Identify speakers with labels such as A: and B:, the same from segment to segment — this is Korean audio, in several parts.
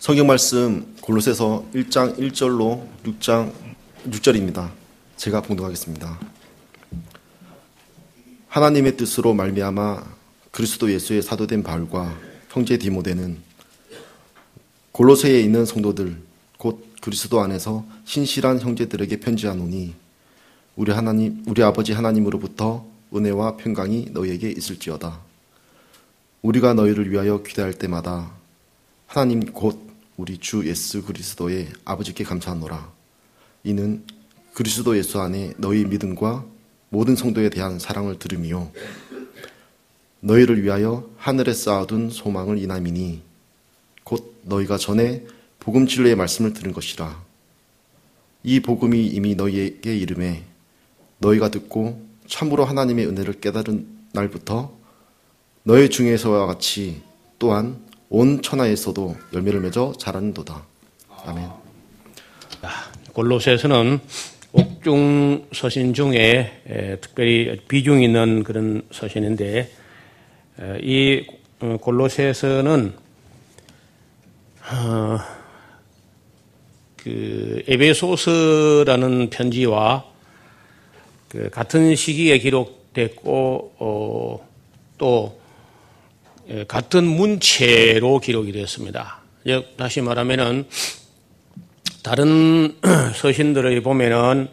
A: 성경 말씀 골로새서 1장 1절로 6장 6절입니다. 제가 봉독하겠습니다. 하나님의 뜻으로 말미암아 그리스도 예수의 사도된 바울과 형제 디모데는 골로새에 있는 성도들 곧 그리스도 안에서 신실한 형제들에게 편지하노니 우리 하나님 우리 아버지 하나님으로부터 은혜와 평강이 너희에게 있을지어다. 우리가 너희를 위하여 기도할 때마다 하나님 곧 우리 주 예수 그리스도의 아버지께 감사하노라. 이는 그리스도 예수 안에 너희 믿음과 모든 성도에 대한 사랑을 들음이요. 너희를 위하여 하늘에 쌓아둔 소망을 인함이니 곧 너희가 전에 복음 진리의 말씀을 들은 것이라. 이 복음이 이미 너희에게 이름에 너희가 듣고 참으로 하나님의 은혜를 깨달은 날부터 너희 중에서와 같이 또한 온 천하에서도 열매를 맺어 자라는도다. 아멘.
B: 골로새서는 옥중 서신 중에 특별히 비중 있는 그런 서신인데 이 어, 골로새서는 어, 그 에베소서라는 편지와 그 같은 시기에 기록됐고 어, 또 예, 같은 문체로 기록이 되었습니다. 다시 말하면은 다른 서신들을 보면은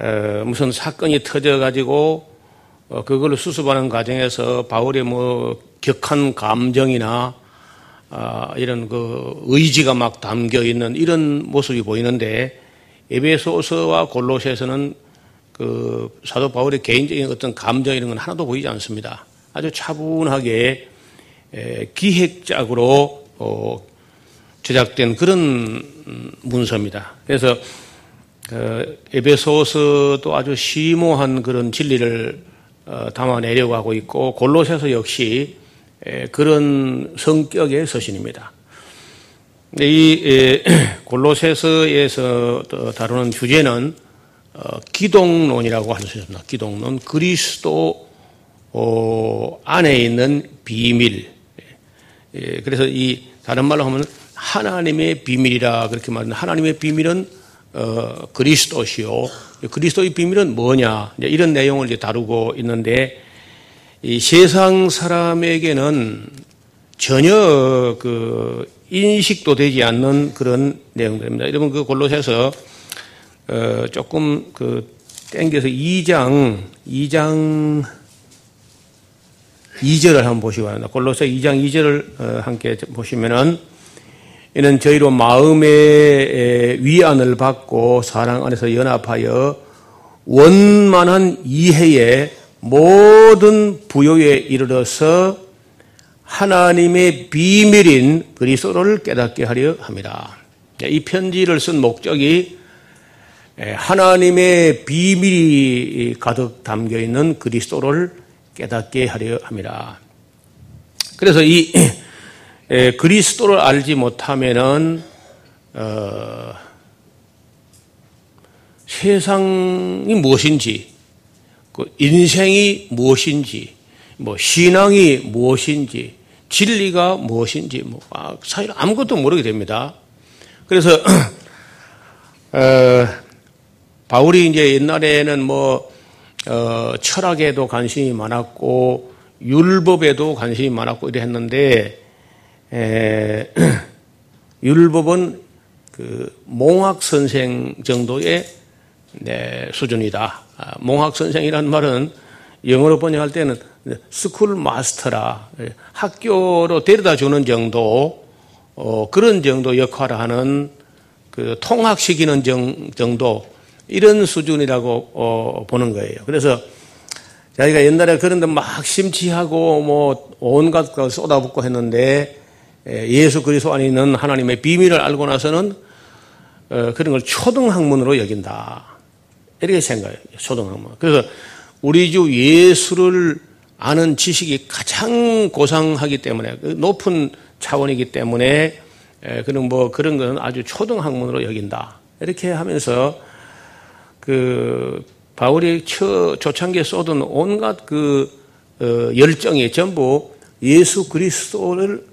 B: 어, 무슨 사건이 터져 가지고 어, 그걸 수습하는 과정에서 바울의 뭐 격한 감정이나 아, 이런 그 의지가 막 담겨 있는 이런 모습이 보이는데 에베소서와 골로새서는 그 사도 바울의 개인적인 어떤 감정 이런 건 하나도 보이지 않습니다. 아주 차분하게 기획적으로 어, 제작된 그런 문서입니다. 그래서 그 에베소서도 아주 심오한 그런 진리를 어, 담아내려고 하고 있고 골로새서 역시 그런 성격의 서신입니다. 이 골로새서에서 다루는 주제는 어, 기독론이라고 할 수 있습니다. 기독론 그리스도 어, 안에 있는 비밀. 예, 그래서 이 다른 말로 하면 하나님의 비밀이라 그렇게 말하는 하나님의 비밀은 어, 그리스도시요. 그리스도의 비밀은 뭐냐? 이런 내용을 이제 다루고 있는데 이 세상 사람에게는 전혀 그 인식도 되지 않는 그런 내용들입니다. 여러분 그 골로새서 어, 조금 그 땡겨서 2장 2장 2절을 한번 보시기 바랍니다. 골로새 2장 2절을 어, 함께 보시면은 이는 저희로 마음의 위안을 받고 사랑 안에서 연합하여 원만한 이해의 모든 부요에 이르러서 하나님의 비밀인 그리스도를 깨닫게 하려 합니다. 이 편지를 쓴 목적이 하나님의 비밀이 가득 담겨 있는 그리스도를 깨닫게 하려 합니다. 그래서 이 그리스도를 알지 못하면은 어, 세상이 무엇인지, 그 인생이 무엇인지, 뭐 신앙이 무엇인지, 진리가 무엇인지, 뭐 아, 사실 아무것도 모르게 됩니다. 그래서 어, 바울이 이제 옛날에는 뭐 어, 철학에도 관심이 많았고 율법에도 관심이 많았고 이래 했는데 에, 율법은 그 몽학 선생 정도의 네, 수준이다. 아, 몽학 선생이라는 말은 영어로 번역할 때는 schoolmaster라 학교로 데려다 주는 정도 어, 그런 정도 역할을 하는 그 통학시키는 정, 정도 이런 수준이라고 어, 보는 거예요. 그래서 자기가 옛날에 그런 데 막 심취하고 뭐 온갖 걸 쏟아붓고 했는데 예수 그리스도 안에 있는 하나님의 비밀을 알고 나서는 어, 그런 걸 초등학문으로 여긴다. 이렇게 생각해요. 초등학문. 그래서 우리 주 예수를 아는 지식이 가장 고상하기 때문에 그 높은 차원이기 때문에 그런 뭐 그런 것은 아주 초등학문으로 여긴다. 이렇게 하면서 그 바울이 처, 초창기에 쏟은 온갖 그 어, 열정이 전부 예수 그리스도를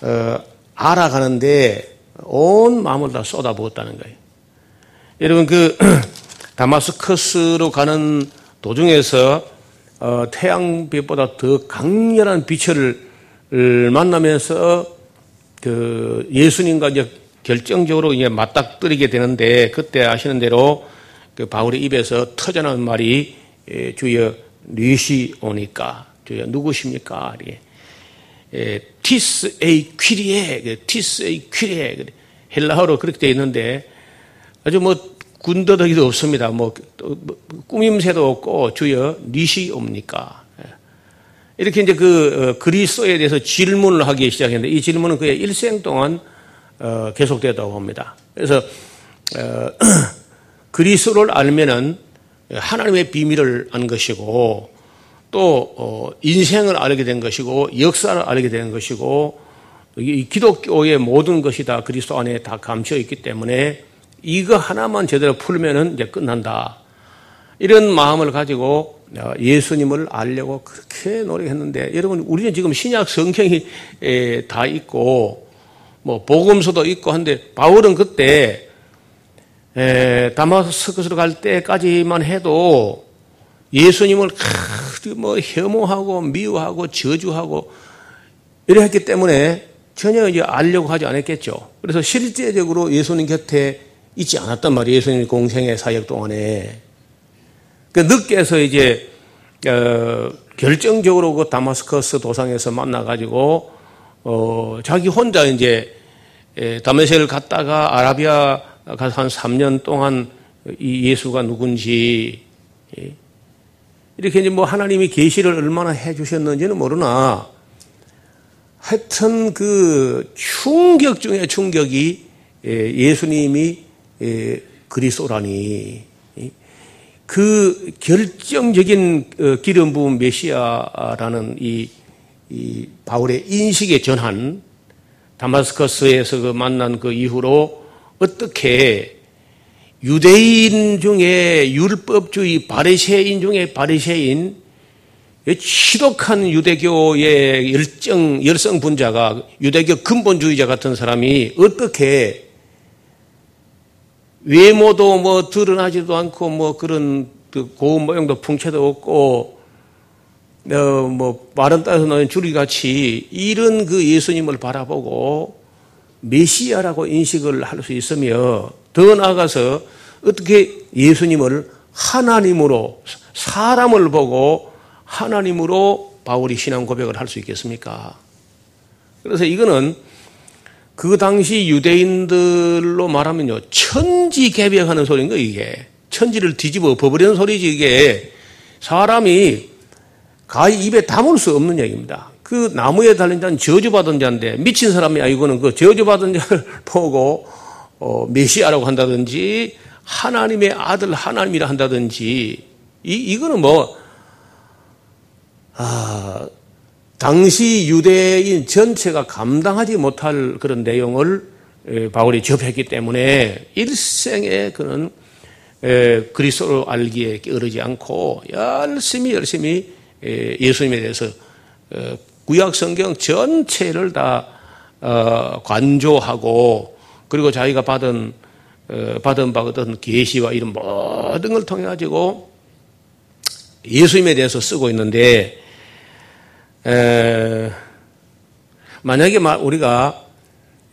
B: 어, 알아가는데 온 마음을 다 쏟아부었다는 거예요. 여러분 그 다마스커스로 가는 도중에서 어, 태양빛보다 더 강렬한 빛을 만나면서 그 예수님과 이제 결정적으로 이제 맞닥뜨리게 되는데 그때 아시는 대로 그 바울의 입에서 터져나온 말이 예, 주여 뉘시 오니까 주여 누구십니까? 이게 예, 티스 에이 퀴리에 그 티스 에이 퀴리에 헬라어로 그렇게 되어 있는데 아주 뭐 군더더기도 없습니다. 뭐, 뭐 꾸밈새도 없고 주여 니시 옵니까? 예. 이렇게 이제 그 어, 그리스도에 대해서 질문을 하기 시작했는데 이 질문은 그의 일생 동안 어, 계속되었다고 봅니다. 그래서 어, 그리스도를 알면은 하나님의 비밀을 안 것이고 또 인생을 알게 된 것이고 역사를 알게 된 것이고 이 기독교의 모든 것이 다 그리스도 안에 다 감춰 있기 때문에 이거 하나만 제대로 풀면은 이제 끝난다. 이런 마음을 가지고 예수님을 알려고 그렇게 노력했는데 여러분 우리는 지금 신약 성경이 다 있고 뭐 복음서도 있고 한데 바울은 그때 다마스커스로 갈 때까지만 해도 예수님을 뭐 혐오하고 미워하고 저주하고 이래 했기 때문에 전혀 이제 알려고 하지 않았겠죠. 그래서 실제적으로 예수님 곁에 있지 않았단 말이에요. 예수님 공생의 사역 동안에. 그 늦게서 이제 어, 결정적으로 그 다마스커스 도상에서 만나가지고 어, 자기 혼자 이제 다메섹을 갔다가 아라비아 가서 한 3년 동안 이 예수가 누군지 예. 이렇게 이제 뭐 하나님이 계시를 얼마나 해 주셨는지는 모르나 하여튼 그 충격 중에 충격이 예수님이 그리스도라니 그 결정적인 어, 기름 부은 메시아라는 이, 이 바울의 인식의 전환 다마스커스에서 그 만난 그 이후로 어떻게 유대인 중에 율법주의 바리새인 중에 바리새인 지독한 유대교의 열정 열성 분자가 유대교 근본주의자 같은 사람이 어떻게 외모도 뭐 드러나지도 않고 뭐 그런 그 고운 모양도 풍채도 없고 어, 뭐 마른 땅에서 나는 줄기같이 이런 그 예수님을 바라보고 메시아라고 인식을 할 수 있으며 더 나아가서 어떻게 예수님을 하나님으로 사람을 보고 하나님으로 바울이 신앙 고백을 할 수 있겠습니까? 그래서 이거는 그 당시 유대인들로 말하면요, 천지 개벽하는 소리인 거 이게. 천지를 뒤집어 버버리는 소리지, 이게. 사람이 가히 입에 담을 수 없는 얘기입니다. 그 나무에 달린 자는 저주받은 자인데, 미친 사람이 아니고는 그 저주받은 자를 보고, 어, 메시아라고 한다든지, 하나님의 아들 하나님이라 한다든지, 이, 이거는 뭐, 아, 당시 유대인 전체가 감당하지 못할 그런 내용을 바울이 접했기 때문에 일생에 그는 그리스도를 알기에 게으르지 않고 열심히 열심히 예수님에 대해서 어, 구약 성경 전체를 다 어, 관조하고 그리고 자기가 받은 어, 받은 바 어떤 계시와 이런 모든 걸 통해 가지고 예수님에 대해서 쓰고 있는데 에, 만약에 우리가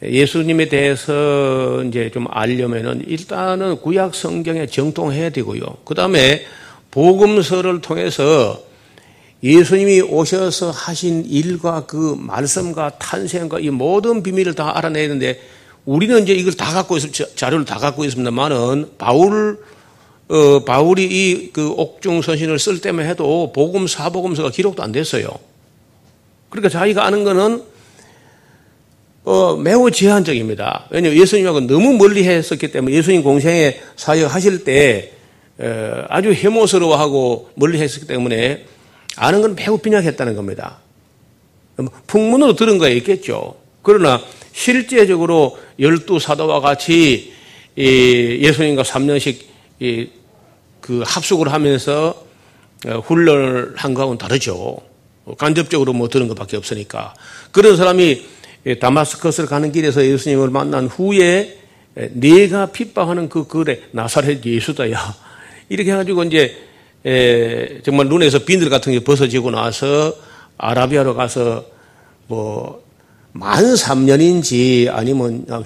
B: 예수님에 대해서 이제 좀 알려면은 일단은 구약 성경에 정통해야 되고요. 그 다음에 복음서를 통해서 예수님이 오셔서 하신 일과 그 말씀과 탄생과 이 모든 비밀을 다 알아내야 되는데 우리는 이제 이걸 다 갖고 있습니다. 자료를 다 갖고 있습니다만은 바울 어, 바울이 이 그 옥중 선신을 쓸 때만 해도 복음 사복음서가 기록도 안 됐어요. 그러니까 자기가 아는 거는 어, 매우 제한적입니다. 왜냐하면 예수님하고 너무 멀리 했었기 때문에 예수님 공생에 사역하실 때 어, 아주 혐오스러워하고 멀리 했었기 때문에 아는 건 매우 빈약했다는 겁니다. 풍문으로 들은 거에 있겠죠. 그러나 실제적으로 열두 사도와 같이 예수님과 3년씩 그 합숙을 하면서 어, 훈련을 한 거하고는 다르죠. 간접적으로 뭐 들은 것밖에 없으니까. 그런 사람이 다마스커스를 가는 길에서 예수님을 만난 후에 내가 핍박하는 그 글에 나사렛 예수다야 이렇게 해가지고 이제 정말 눈에서 비늘 같은 게 벗어지고 나서 아라비아로 가서 뭐 만 3년인지 아니면 어,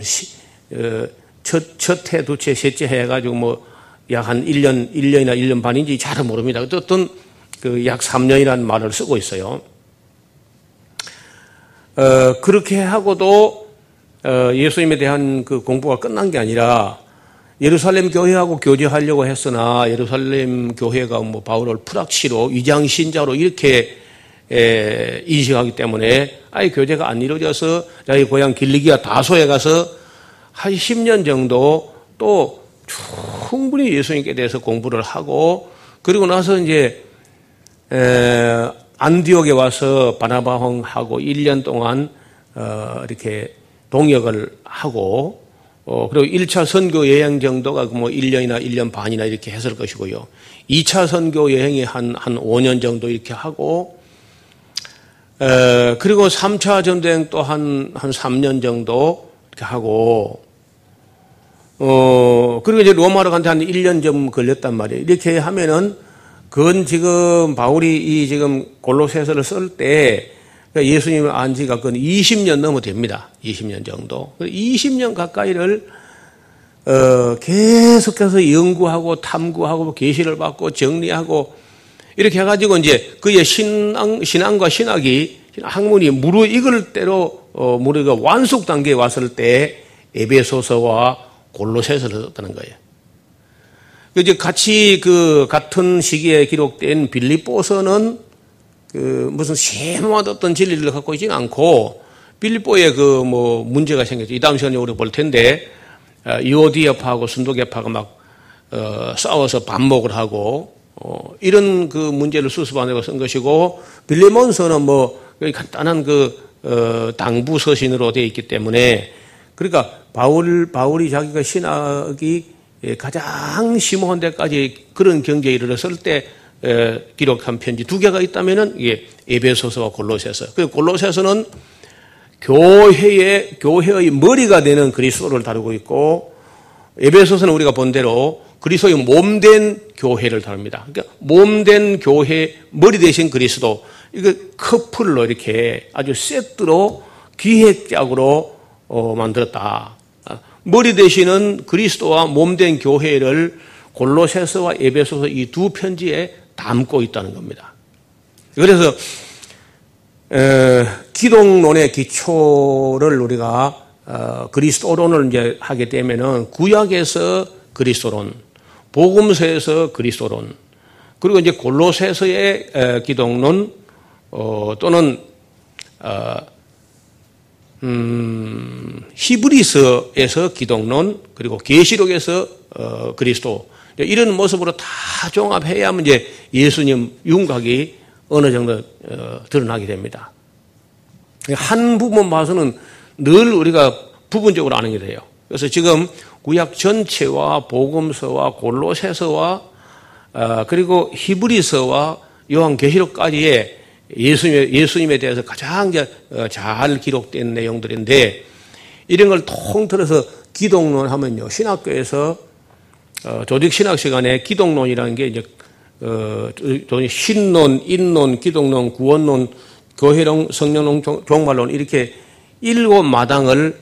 B: 첫, 첫 해, 두째, 셋째 해가지고 뭐 약 한 1년, 1년이나 1년 반인지 잘 모릅니다. 어떤 그 약 3년이라는 말을 쓰고 있어요. 어, 그렇게 하고도 어, 예수님에 대한 그 공부가 끝난 게 아니라 예루살렘 교회하고 교제하려고 했으나 예루살렘 교회가 뭐 바울을 프락시로 위장 신자로 이렇게 에, 인식하기 때문에 아예 교제가 안 이루어져서 자기 고향 길리기아 다소에 가서 한 10년 정도 또 충분히 예수님께 대해서 공부를 하고 그리고 나서 이제 에, 안디옥에 와서 바나바홍하고 1년 동안 어, 이렇게 동역을 하고 어, 그리고 1차 선교 여행 정도가 뭐 1년이나 1년 반이나 이렇게 했을 것이고요. 2차 선교 여행이 한, 한 5년 정도 이렇게 하고, 에, 그리고 3차 전도행 또 한, 한 3년 정도 이렇게 하고, 어, 그리고 이제 로마로 간 데 한 1년 좀 걸렸단 말이에요. 이렇게 하면은 그건 지금 바울이 이 지금 골로새서를 쓸 때 그러니까 예수님을 안 지가 그건 20년 넘어 됩니다. 20년 정도. 20년 가까이를 어, 계속해서 연구하고 탐구하고 계시를 받고 정리하고 이렇게 해가지고 이제 그의 신앙, 신앙과 신학이 학문이 무르익을 때로 어, 무르가 완숙 단계에 왔을 때 에베소서와 골로새서를 썼다는 거예요. 그 이제 같이 그 같은 시기에 기록된 빌립보서는 그 무슨 심오한 어떤 진리를 갖고 있지는 않고 빌립보에 그 뭐 문제가 생겼죠. 이 다음 시간에 우리 볼 텐데 어, 이오디아파하고 순도계파가 막 어, 싸워서 반목을 하고 어, 이런 그 문제를 수습하려고 쓴 것이고 빌리몬서는 뭐 간단한 그 어, 당부 서신으로 되어 있기 때문에 그러니까 바울 바울이 자기가 신학이 예, 가장 심오한 데까지 그런 경제에 이르렀을 때 기록한 편지 두 개가 있다면은 이게 에베소서와 골로새서. 그 골로새서는 교회의 교회의 머리가 되는 그리스도를 다루고 있고 에베소서는 우리가 본 대로 그리스도의 몸된 교회를 다룹니다. 그러니까 몸된 교회 머리 대신 그리스도 이거 커플로 이렇게 아주 세트로 기획적으로 어, 만들었다. 머리 대신은 그리스도와 몸된 교회를 골로새서와 에베소서 이 두 편지에 담고 있다는 겁니다. 그래서 에, 기독론의 기초를 우리가 어, 그리스도론을 이제 하게 되면은 구약에서 그리스도론, 복음서에서 그리스도론, 그리고 이제 골로새서의 에, 기독론 어, 또는 어, 음, 히브리서에서 기독론 그리고 계시록에서 어, 그리스도 이런 모습으로 다 종합해야만 이제 예수님 윤곽이 어느 정도 어, 드러나게 됩니다. 한 부분 봐서는 늘 우리가 부분적으로 아는 게 돼요. 그래서 지금 구약 전체와 복음서와 골로새서와 어, 그리고 히브리서와 요한계시록까지의 예수님에, 예수님에 대해서 가장 어, 잘 기록된 내용들인데 이런 걸 통틀어서 기독론 하면요 신학교에서 어, 조직 신학 시간에 기독론이라는 게 이제 어, 신론, 인론, 기독론, 구원론, 교회론, 성령론, 종말론 이렇게 일곱 마당을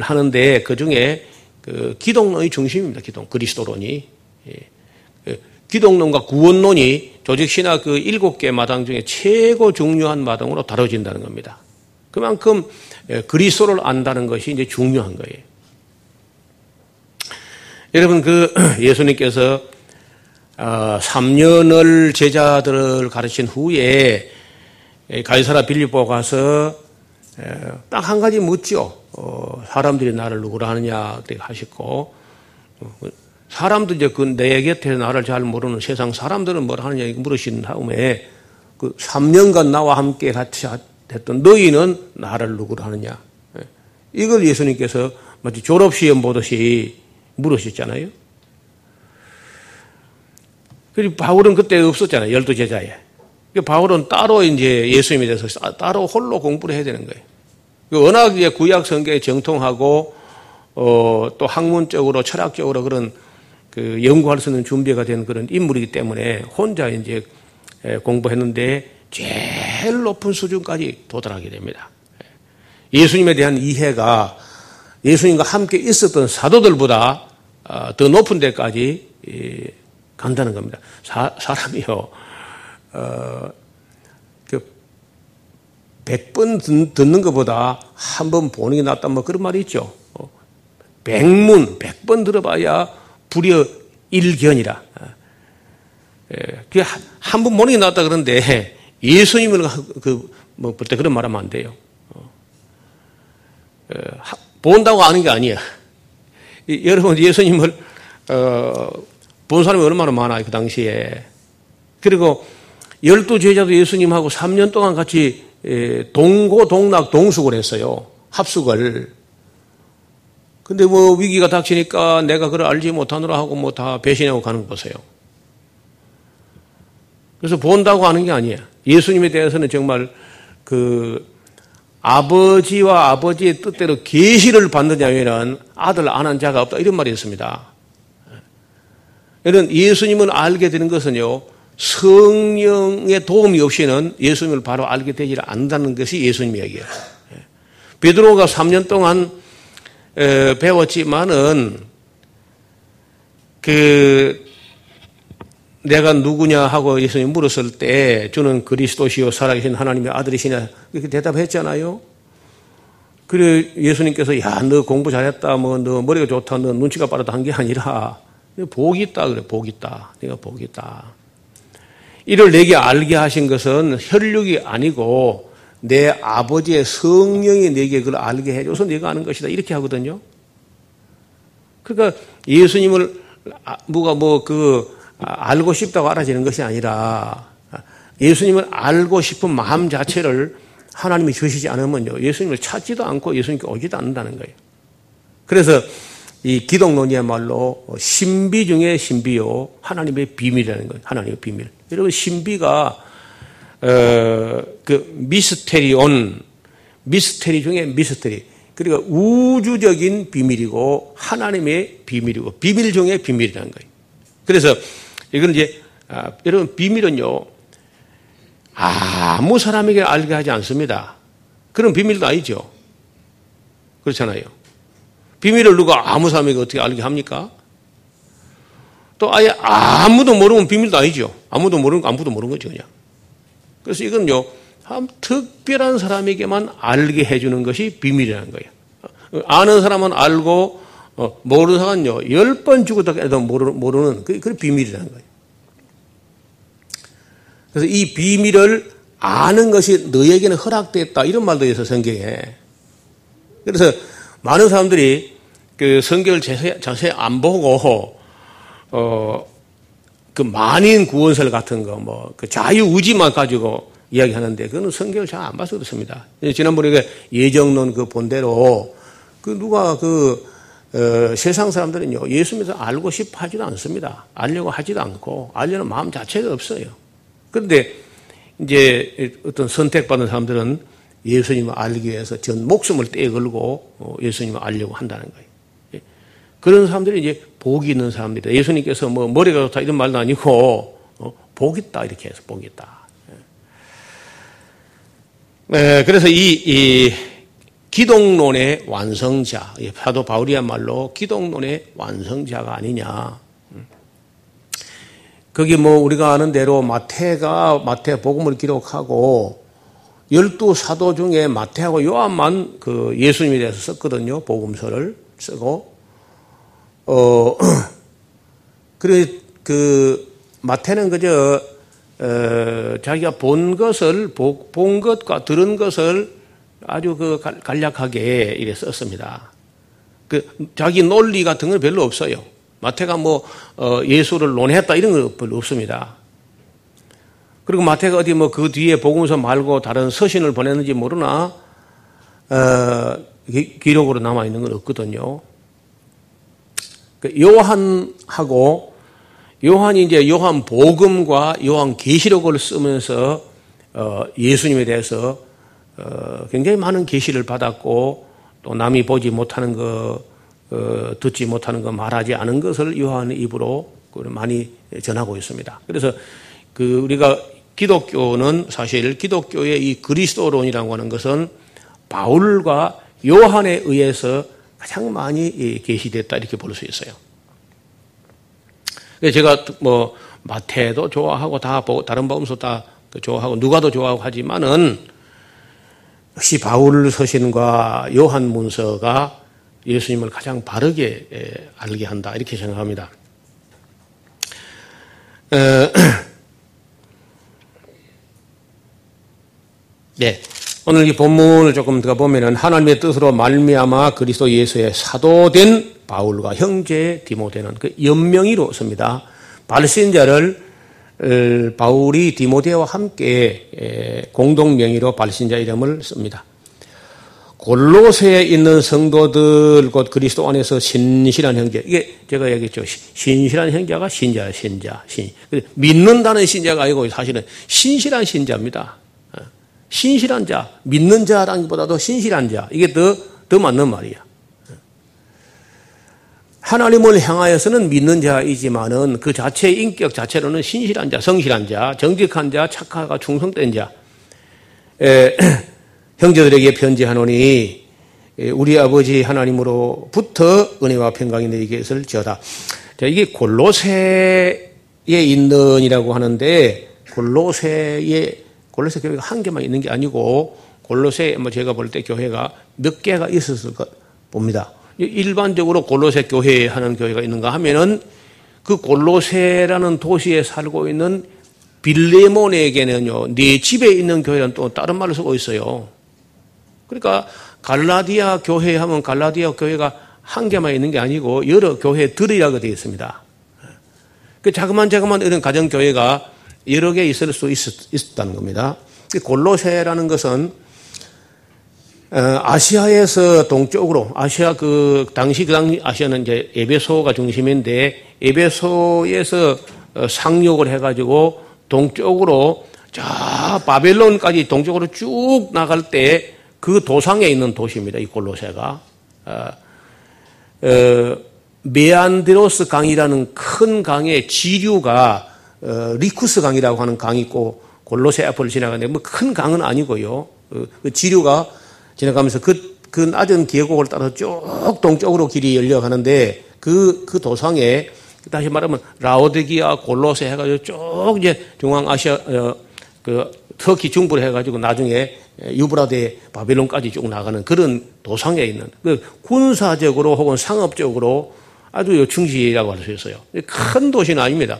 B: 하는데 그 중에 그 기독론이 중심입니다. 기독 그리스도론이 예. 그 기독론과 구원론이 조직 신학 그 일곱 개 마당 중에 최고 중요한 마당으로 다뤄진다는 겁니다. 그만큼 예, 그리스도를 안다는 것이 이제 중요한 거예요. 여러분 그 예수님께서 3년을 어, 제자들을 가르친 후에 가이사라 빌리보 가서 딱 한 가지 묻죠. 어, 사람들이 나를 누구라 하느냐 하셨고 어, 사람도 이제 그 내 곁에 나를 잘 모르는 세상 사람들은 뭘 하느냐 물으신 다음에 그 3년간 나와 함께 같이 했던 너희는 나를 누구라 하느냐 이걸 예수님께서 마치 졸업시험 보듯이 물으셨잖아요. 그리고 바울은 그때 없었잖아요. 열두 제자에. 바울은 따로 이제 예수님에 대해서 따로 홀로 공부를 해야 되는 거예요. 워낙 이제 구약 성경에 정통하고 어, 또 학문적으로 철학적으로 그런 그 연구할 수 있는 준비가 된 그런 인물이기 때문에 혼자 이제 공부했는데 제일 높은 수준까지 도달하게 됩니다. 예수님에 대한 이해가 예수님과 함께 있었던 사도들보다 어, 더 높은 데까지 간다는 겁니다. 사, 람이요 어, 그 100번 듣는 것보다 한 번 보는 게 낫다 뭐 그런 말이 있죠. 어, 백문, 백번 들어봐야 불여 일견이라. 예, 한번 보는 게 낫다 그런데 예수님을 그, 뭐, 볼때 그런 말 하면 안 돼요. 어, 본다고 아는 게 아니야. 여러분, 예수님을, 어, 본 사람이 얼마나 많아요, 그 당시에. 그리고 열두 제자도 예수님하고 3년 동안 같이 동고, 동락, 동숙을 했어요. 합숙을. 근데 뭐 위기가 닥치니까 내가 그걸 알지 못하느라 하고 뭐 다 배신하고 가는 거 보세요. 그래서 본다고 하는 게 아니에요. 예수님에 대해서는 정말 그 아버지와 아버지의 뜻대로 계시를 받는 자에는 아들 안 한 자가 없다 이런 말이 있습니다. 이런 예수님을 알게 되는 것은요 성령의 도움이 없이는 예수님을 바로 알게 되지 않는다는 것이 예수님 이야기예요. 베드로가 3년 동안 배웠지만은 그 내가 누구냐 하고 예수님 물었을 때 주는 그리스도시요 살아계신 하나님의 아들이시냐? 이렇게 대답했잖아요. 그래 예수님께서 야 너 공부 잘했다. 뭐 너 머리가 좋다. 너 눈치가 빠르다. 한 게 아니라 복이 있다. 그래 복 있다. 네가 복이 있다. 이를 내게 알게 하신 것은 혈육이 아니고 내 아버지의 성령이 내게 그걸 알게 해줘서 내가 아는 것이다. 이렇게 하거든요. 그러니까 예수님을 아, 뭐가 뭐그 알고 싶다고 알아지는 것이 아니라 예수님을 알고 싶은 마음 자체를 하나님이 주시지 않으면요. 예수님을 찾지도 않고 예수님께 오지도 않는다는 거예요. 그래서 이 기독론이야말로 신비 중에 신비요. 하나님의 비밀이라는 거예요. 하나님의 비밀. 여러분, 신비가, 어, 그 미스테리온, 미스테리 중에 미스테리. 그러니까 우주적인 비밀이고 하나님의 비밀이고 비밀 중에 비밀이라는 거예요. 그래서 이건 이제 아, 여러분 비밀은요 아무 사람에게 알게 하지 않습니다. 그런 비밀도 아니죠. 그렇잖아요. 비밀을 누가 아무 사람에게 어떻게 알게 합니까? 또 아예 아무도 모르면 비밀도 아니죠. 아무도 모르는 거 아무도 모르는 거죠, 그냥. 그래서 이건요, 참 특별한 사람에게만 알게 해주는 것이 비밀이라는 거예요. 아는 사람은 알고 어, 모르는 사람은요, 열 번 죽었다 해도 모르는, 그, 그 비밀이라는 거예요. 그래서 이 비밀을 아는 것이 너에게는 허락됐다. 이런 말도 있어, 성경에. 그래서 많은 사람들이 그 성경을 자세히 안 보고, 어, 그 만인 구원설 같은 거, 뭐, 그 자유의지만 가지고 이야기하는데, 그거는 성경을 잘 안 봐서 그렇습니다. 지난번에 그 예정론 그 본대로, 그 누가 그 어, 세상 사람들은요, 예수님에서 알고 싶어 하지도 않습니다. 알려고 하지도 않고, 알려는 마음 자체가 없어요. 그런데 이제 어떤 선택받은 사람들은 예수님을 알기 위해서 전 목숨을 떼걸고 어, 예수님을 알려고 한다는 거예요. 예. 그런 사람들이 이제 복이 있는 사람들이다. 예수님께서 뭐 머리가 좋다 이런 말도 아니고, 어, 복 있다. 이렇게 해서 복 있다. 예. 그래서 이, 이 기독론의 완성자, 사도 바울이야말로 기독론의 완성자가 아니냐. 거기 뭐 우리가 아는 대로 마태가 마태 복음을 기록하고 열두 사도 중에 마태하고 요한만 그 예수님에 대해서 썼거든요. 복음서를 쓰고 어 그래 그 마태는 그저 어, 자기가 본 것을 본 것과 들은 것을 아주 그 간략하게 이래 썼습니다. 그 자기 논리 같은 건 별로 없어요. 마태가 뭐 어, 예수를 논했다 이런 건 별로 없습니다. 그리고 마태가 어디 뭐 그 뒤에 복음서 말고 다른 서신을 보냈는지 모르나 어, 기록으로 남아 있는 건 없거든요. 그 요한하고 요한이 이제 요한 복음과 요한 계시록을 쓰면서 어, 예수님에 대해서 어, 굉장히 많은 계시를 받았고 또 남이 보지 못하는 거 어, 듣지 못하는 거 말하지 않은 것을 요한의 입으로 많이 전하고 있습니다. 그래서 그 우리가 기독교는 사실 기독교의 이 그리스도론이라고 하는 것은 바울과 요한에 의해서 가장 많이 계시됐다 이렇게 볼 수 있어요. 제가 뭐 마태도 좋아하고 다 다른 복음서 다 좋아하고 누가도 좋아하고 하지만은 역시 바울 서신과 요한 문서가 예수님을 가장 바르게 알게 한다 이렇게 생각합니다. 네. 오늘 이 본문을 조금 더 보면은 하나님의 뜻으로 말미암아 그리스도 예수의 사도된 바울과 형제 디모데는 그 연명이로 씁니다. 발신자를 어, 바울이 디모데와 함께 공동 명의로 발신자 이름을 씁니다. 골로새에 있는 성도들 곧 그리스도 안에서 신실한 형제. 이게 제가 얘기했죠. 신실한 형제가 신자야 신자 신. 믿는다는 신자가 아니고 사실은 신실한 신자입니다. 어. 신실한 자 믿는 자라기보다도 신실한 자. 이게 더 더 맞는 말이야 하나님을 향하여서는 믿는 자이지만은 그 자체의 인격 자체로는 신실한 자, 성실한 자, 정직한 자, 착하가 충성된 자. 에, 형제들에게 편지하노니 우리 아버지 하나님으로부터 은혜와 평강이 너에게 있을 지어다. 자, 이게 골로새에 있는이라고 하는데 골로새에 골로새 교회가 한 개만 있는 게 아니고 골로새 뭐 제가 볼 때 교회가 몇 개가 있었을 것 봅니다. 일반적으로 골로새 교회 하는 교회가 있는가 하면은 그 골로새라는 도시에 살고 있는 빌레몬에게는요, 네 집에 있는 교회는 또 다른 말을 쓰고 있어요. 그러니까 갈라디아 교회 하면 갈라디아 교회가 한 개만 있는 게 아니고 여러 교회들이라고 되어 있습니다. 그 자그만 자그만 이런 가정교회가 여러 개 있을 수 있었, 있었다는 겁니다. 골로새라는 것은 어, 아시아에서 동쪽으로 아시아 그 당시 그 당시 아시아는 이제 에베소가 중심인데 에베소에서 어, 상륙을 해가지고 동쪽으로 저 바벨론까지 동쪽으로 쭉 나갈 때 그 도상에 있는 도시입니다. 이 골로새가 어, 어, 메안드로스 강이라는 큰 강의 지류가 어, 리쿠스 강이라고 하는 강이 있고 골로새 앞을 지나가는데 뭐 큰 강은 아니고요. 어, 그 지류가 지나가면서 그, 그 낮은 계곡을 따라서 쭉 동쪽으로 길이 열려가는데 그, 그 도상에 다시 말하면 라오드기아 골로새 해가지고 쭉 이제 중앙 아시아, 어, 그 터키 중부로 해가지고 나중에 유브라데 바빌론까지 쭉 나가는 그런 도상에 있는 그 군사적으로 혹은 상업적으로 아주 요충지라고 할 수 있어요. 큰 도시는 아닙니다.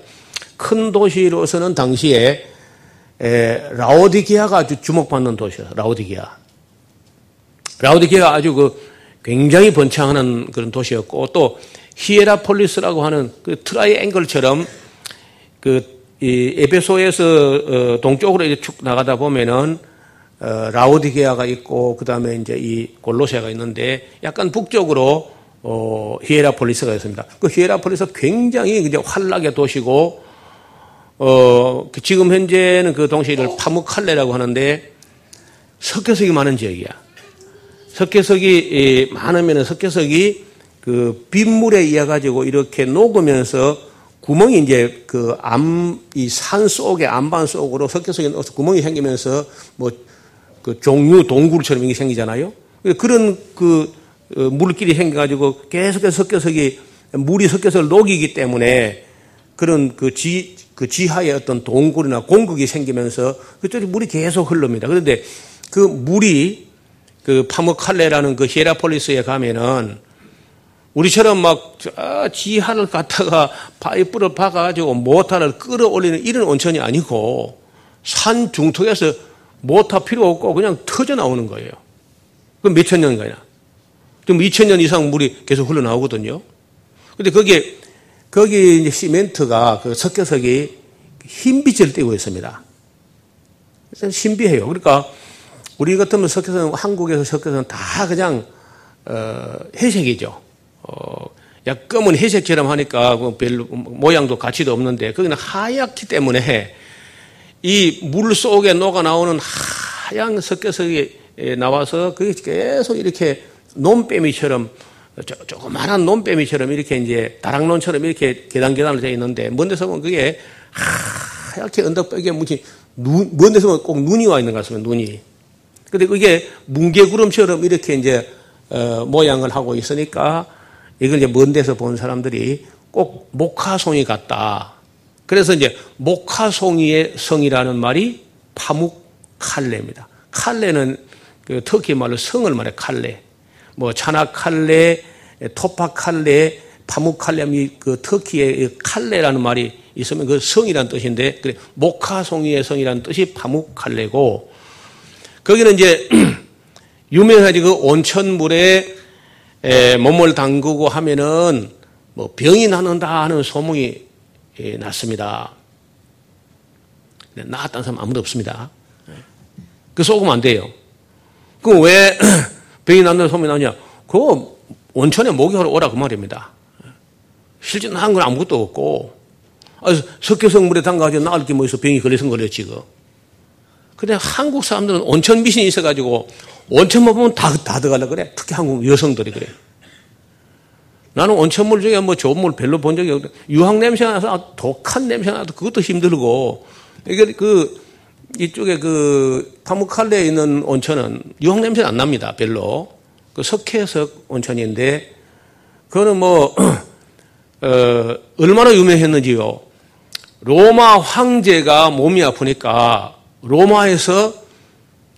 B: 큰 도시로서는 당시에 에, 라오디기아가 아주 주목받는 도시예요. 라오디기아. 라우디게아가 아주 그 굉장히 번창하는 그런 도시였고 또 히에라폴리스라고 하는 그 트라이앵글처럼 그 이 에베소에서 어 동쪽으로 이제 쭉 나가다 보면은 어 라우디게아가 있고 그 다음에 이제 이 골로세가 있는데 약간 북쪽으로 어 히에라폴리스가 있습니다. 그 히에라폴리스 굉장히 이제 환락의 도시고 어 그 지금 현재는 그 도시를 파묵칼레라고 하는데 석회석이 많은 지역이야. 석회석이 많으면 석회석이 그 빗물에 의해 가지고 이렇게 녹으면서 구멍이 이제 그 암, 이 산 속에 암반 속으로 석회석에 넣어서 구멍이 생기면서 뭐 그 종류 동굴처럼 이게 생기잖아요. 그런 그 어, 물길이 생겨가지고 계속해서 석회석이 물이 석회석을 녹이기 때문에 그런 그 지, 그 지하에 어떤 동굴이나 공극이 생기면서 그쪽에 물이 계속 흐릅니다. 그런데 그 물이 그 파무칼레라는 그 히에라폴리스에 가면은 우리처럼 막 지하를 갖다가 파이프를 박아가지고 모터를 끌어올리는 이런 온천이 아니고 산 중턱에서 모터 필요 없고 그냥 터져 나오는 거예요. 그럼 몇천 년가냐? 지금 2천 년 이상 물이 계속 흘러나오거든요. 근데 거기에, 거기 이제 시멘트가 그 석회석이 흰 빛을 띠고 있습니다. 신비해요. 그러니까 우리 같으면 석회선 한국에서 석회선 다 그냥 어, 회색이죠. 어, 약 검은 회색처럼 하니까 그별 모양도 가치도 없는데 거기는 하얗기 때문에 이 물 속에 녹아 나오는 하얀 석회석이 나와서 그게 계속 이렇게 논빼미처럼 조그마한 논빼미처럼 이렇게 이제 다락론처럼 이렇게 계단 계단으로 되어 있는데 먼 데서 보면 그게 하얗게 언덕 벽에 무슨 눈, 먼 데서 보면 꼭 눈이 와 있는 것 같습니다. 눈이. 근데 그게 뭉게구름처럼 이렇게 이제 어, 모양을 하고 있으니까 이걸 이제 먼 데서 본 사람들이 꼭 목화송이 같다. 그래서 이제 목화송이의 성이라는 말이 파묵 칼레입니다. 칼레는 그 터키 말로 성을 말해 칼레. 뭐 차나 칼레, 토파 칼레, 파묵 칼레, 그 터키의 칼레라는 말이 있으면 그 성이라는 뜻인데 그래 목화송이의 성이라는 뜻이 파묵 칼레고 거기는 이제 유명하지 그 온천물에 몸을 담그고 하면은 뭐 병이 나는다 하는 소문이 났습니다. 나았다는 사람 아무도 없습니다. 그 쏘으면 안 돼요. 그럼 왜 병이 난다는 소문이 나냐? 그 온천에 목욕하러 오라 그 말입니다. 실제 나은 건 아무것도 없고 아, 석교성 물에 담가가지고 나을 게 뭐 있어 병이 걸려서 걸렸지 그. 근데 한국 사람들은 온천 미신이 있어가지고 온천만 보면 다, 다 들어가려 그래. 특히 한국 여성들이 그래. 나는 온천물 중에 뭐 좋은 물 별로 본 적이 없고, 유황 냄새가 나서 독한 냄새가 나도 그것도 힘들고, 이게 그, 이쪽에 그, 파묵칼레에 있는 온천은 유황 냄새가 안 납니다. 별로. 그 석회석 온천인데, 그거는 뭐, 어, 얼마나 유명했는지요. 로마 황제가 몸이 아프니까 로마에서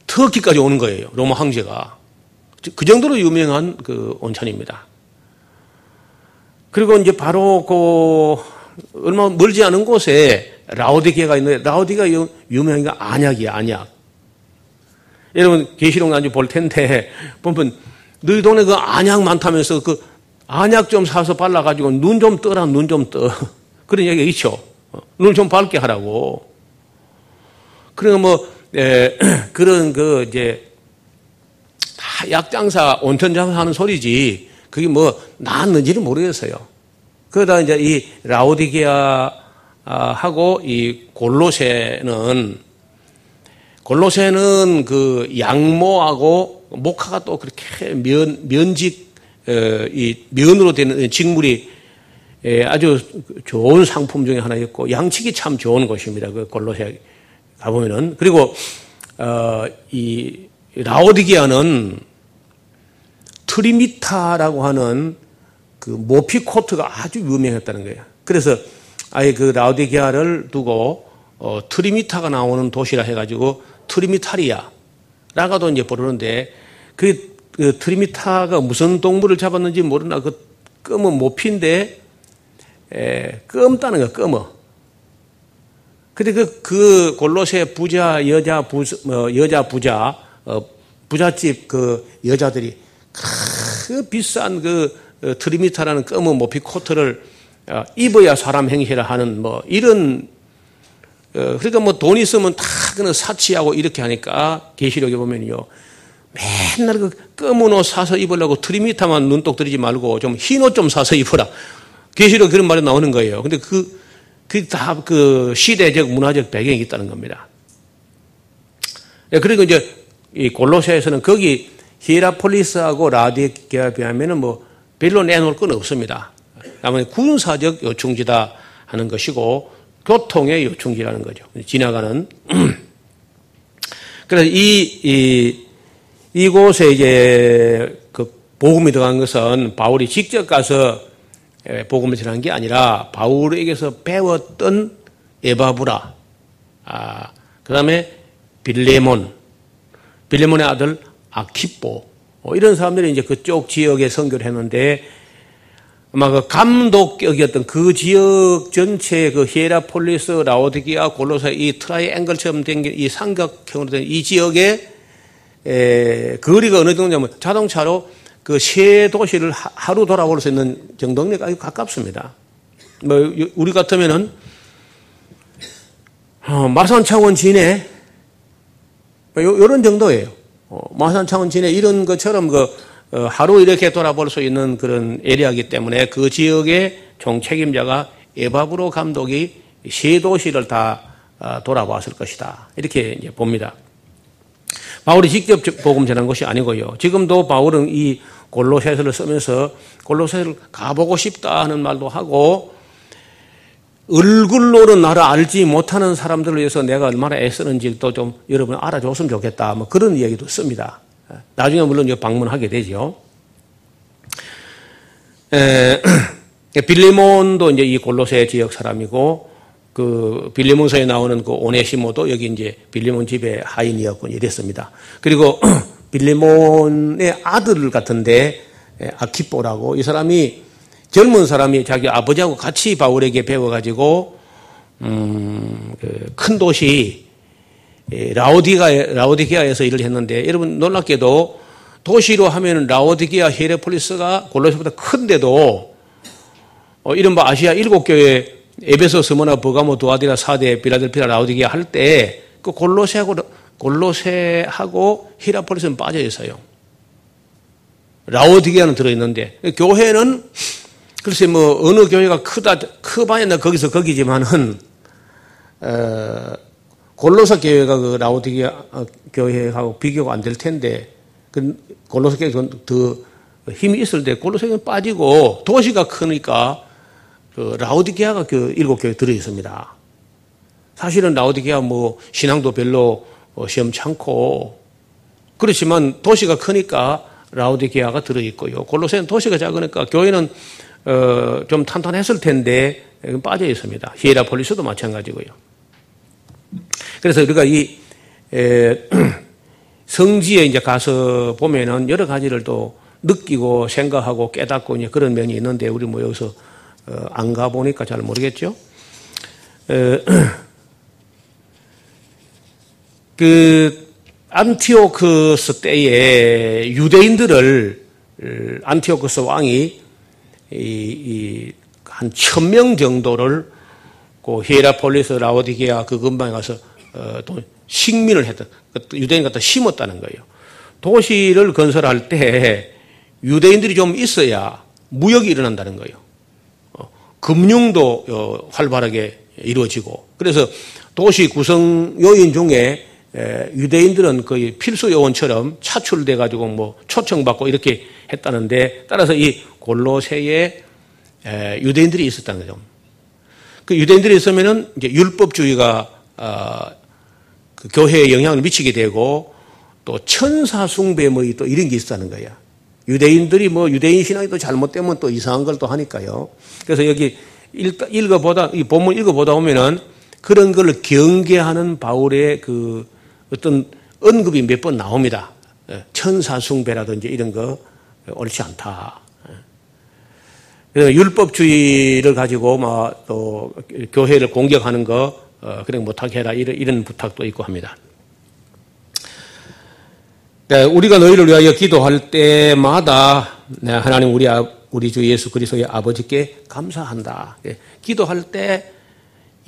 B: 터키까지 오는 거예요. 로마 황제가. 그 정도로 유명한 그 온천입니다. 그리고 이제 바로 그 얼마 멀지 않은 곳에 라오디게가 있는데 라오디가 유명한 게 안약이야, 안약. 여러분 계시록 나중에 볼 텐데 보면 너희 동네 그 안약 많다면서 그 안약 좀 사서 발라 가지고 눈 좀 떠라, 눈 좀 떠. 그런 얘기가 있죠. 눈을 좀 밝게 하라고. 그러니까 뭐, 에, 그런 그 이제 다 약장사, 온천 장사 하는 소리지. 그게 뭐 나았는지는 모르겠어요. 그러다 이제 이 라오디게아 하고 이 골로세는 골로세는 그 양모하고 목화가 또 그렇게 면 면직 어, 이 면으로 되는 직물이 아주 좋은 상품 중에 하나였고 양식이 참 좋은 곳입니다. 그 골로세 가보면은 그리고 어, 이 라오디게아는 트리미타라고 하는 그 모피 코트가 아주 유명했다는 거예요. 그래서 아예 그 라우디게아를 두고 어, 트리미타가 나오는 도시라 해가지고 트리미타리아라고도 이제 부르는데 그, 그 트리미타가 무슨 동물을 잡았는지 모르나 그 검은 모피인데 에, 껌 따는 거 껌어. 근데 그, 그 골로새 부자 여자 부 어, 여자 부자 어, 부잣집 그 여자들이 그 비싼 그 어, 트리미타라는 검은 모피 코트를 어, 입어야 사람 행세를 하는 뭐 이런 어, 그러니까 뭐 돈 있으면 다 그는 사치하고 이렇게 하니까 계시록에 보면요 맨날 그 검은 옷 사서 입으려고 트리미타만 눈독 들이지 말고 좀 흰 옷 좀 사서 입어라 계시록 그런 말이 나오는 거예요. 근데 그 그 다그 그 시대적 문화적 배경이 있다는 겁니다. 예, 그리고 이제 이 골로새에서는 거기 히라폴리스하고 라디게에 비하면은 뭐 별로 내놓을 건 없습니다. 다만 군사적 요충지다 하는 것이고 교통의 요충지라는 거죠. 지나가는. 그래서 이, 이, 이곳에 이제 그 복음이 들어간 것은 바울이 직접 가서 복음을 전한 게 아니라 바울에게서 배웠던 에바브라, 아, 그 다음에 빌레몬, 빌레몬의 아들 아킵보, 뭐 이런 사람들이 이제 그쪽 지역에 선교를 했는데 아마 그 감독격이었던 그 지역 전체 그 히에라폴리스, 라오디기아, 골로새 이 트라이앵글처럼 된 게 이 삼각형으로 된 이 지역에 에, 거리가 어느 정도냐면 자동차로 그 세 도시를 하루 돌아볼 수 있는 정도가 아주 가깝습니다. 뭐 우리 같으면은 어, 마산 창원 진해 뭐 요 런 정도예요. 어, 마산 창원 진해 이런 것처럼 그 어, 하루 이렇게 돌아볼 수 있는 그런 에리아이기 때문에 그 지역의 총책임자가 에바브로 감독이 세 도시를 다 어, 돌아봤을 것이다. 이렇게 봅니다. 바울이 직접 복음 전한 것이 아니고요. 지금도 바울은 이 골로새서를 쓰면서 골로새를 가보고 싶다 하는 말도 하고 얼굴로는 나를 알지 못하는 사람들을 위해서 내가 얼마나 애쓰는지도 좀 여러분 알아줬으면 좋겠다. 뭐 그런 얘기도 씁니다. 나중에 물론 방문하게 되죠. 에, 빌리몬도 이제 이 골로새 지역 사람이고 그 빌리몬서에 나오는 그 오네시모도 여기 이제 빌리몬 집의 하인이었고 이랬습니다. 그리고 빌리몬의 아들 같은데 아키뽀라고 이 사람이 젊은 사람이 자기 아버지하고 같이 바울에게 배워가지고 음, 그큰 도시 라오디가 라오디게아에서 일을 했는데 여러분 놀랍게도 도시로 하면 라오디게아 히레폴리스가 골로새보다 큰데도 어, 이른바 아시아 일곱 교회 에베소, 스모나, 버가모, 도아디라, 사대, 빌라델피라, 라오디게아 할 때 그 골로새하고 골로새하고 히라폴리스는 빠져 있어요. 라오디게아는 들어 있는데 교회는 글쎄 뭐 어느 교회가 크다 크바야나 거기서 거기지만은 어, 골로사 교회가 그 라오디게아 교회하고 비교가 안 될 텐데 그 골로사 교회가 더 힘이 있을 때 골로사 교회는 빠지고 도시가 크니까 그 라오디게아가 그 일곱 교회 들어 있습니다. 사실은 라오디게아 뭐 신앙도 별로 어, 시험찮고 그렇지만 도시가 크니까 라오디게아가 들어 있고요. 골로새는 도시가 작으니까 교회는 어, 좀 탄탄했을 텐데 빠져 있습니다. 히에라폴리스도 마찬가지고요. 그래서 우리가 이 에, 성지에 이제 가서 보면은 여러 가지를 또 느끼고 생각하고 깨닫고 이제 그런 면이 있는데 우리 뭐 여기서 어, 안 가보니까 잘 모르겠죠. 그 안티오크스 때에 유대인들을 안티오쿠스 왕이 한 천 명 정도를 그 히에라폴리스 라오디게아 그 근방에 가서 어, 또 식민을 했던 그 유대인 갖다 심었다는 거예요. 도시를 건설할 때 유대인들이 좀 있어야 무역이 일어난다는 거예요. 금융도 어, 활발하게 이루어지고 그래서 도시 구성 요인 중에 유대인들은 거의 필수 요원처럼 차출돼 가지고 뭐 초청받고 이렇게 했다는데 따라서 이 골로새에 유대인들이 있었다는 거죠. 그 유대인들이 있으면은 이제 율법주의가 어, 그 교회에 영향을 미치게 되고 또 천사 숭배의 또 이런 게 있었다는 거야. 유대인들이 뭐 유대인 신앙이 또 잘못되면 또 이상한 걸 또 하니까요. 그래서 여기 읽어보다, 이 본문 읽어보다 보면은 그런 걸 경계하는 바울의 그 어떤 언급이 몇 번 나옵니다. 예, 천사숭배라든지 이런 거 옳지 않다. 예. 율법주의를 가지고 막 또 교회를 공격하는 거 어, 그냥 못하게 해라 이런 부탁도 있고 합니다. 네, 우리가 너희를 위하여 기도할 때마다 네, 하나님 우리 우리 주 예수 그리스도의 아버지께 감사한다. 예, 기도할 때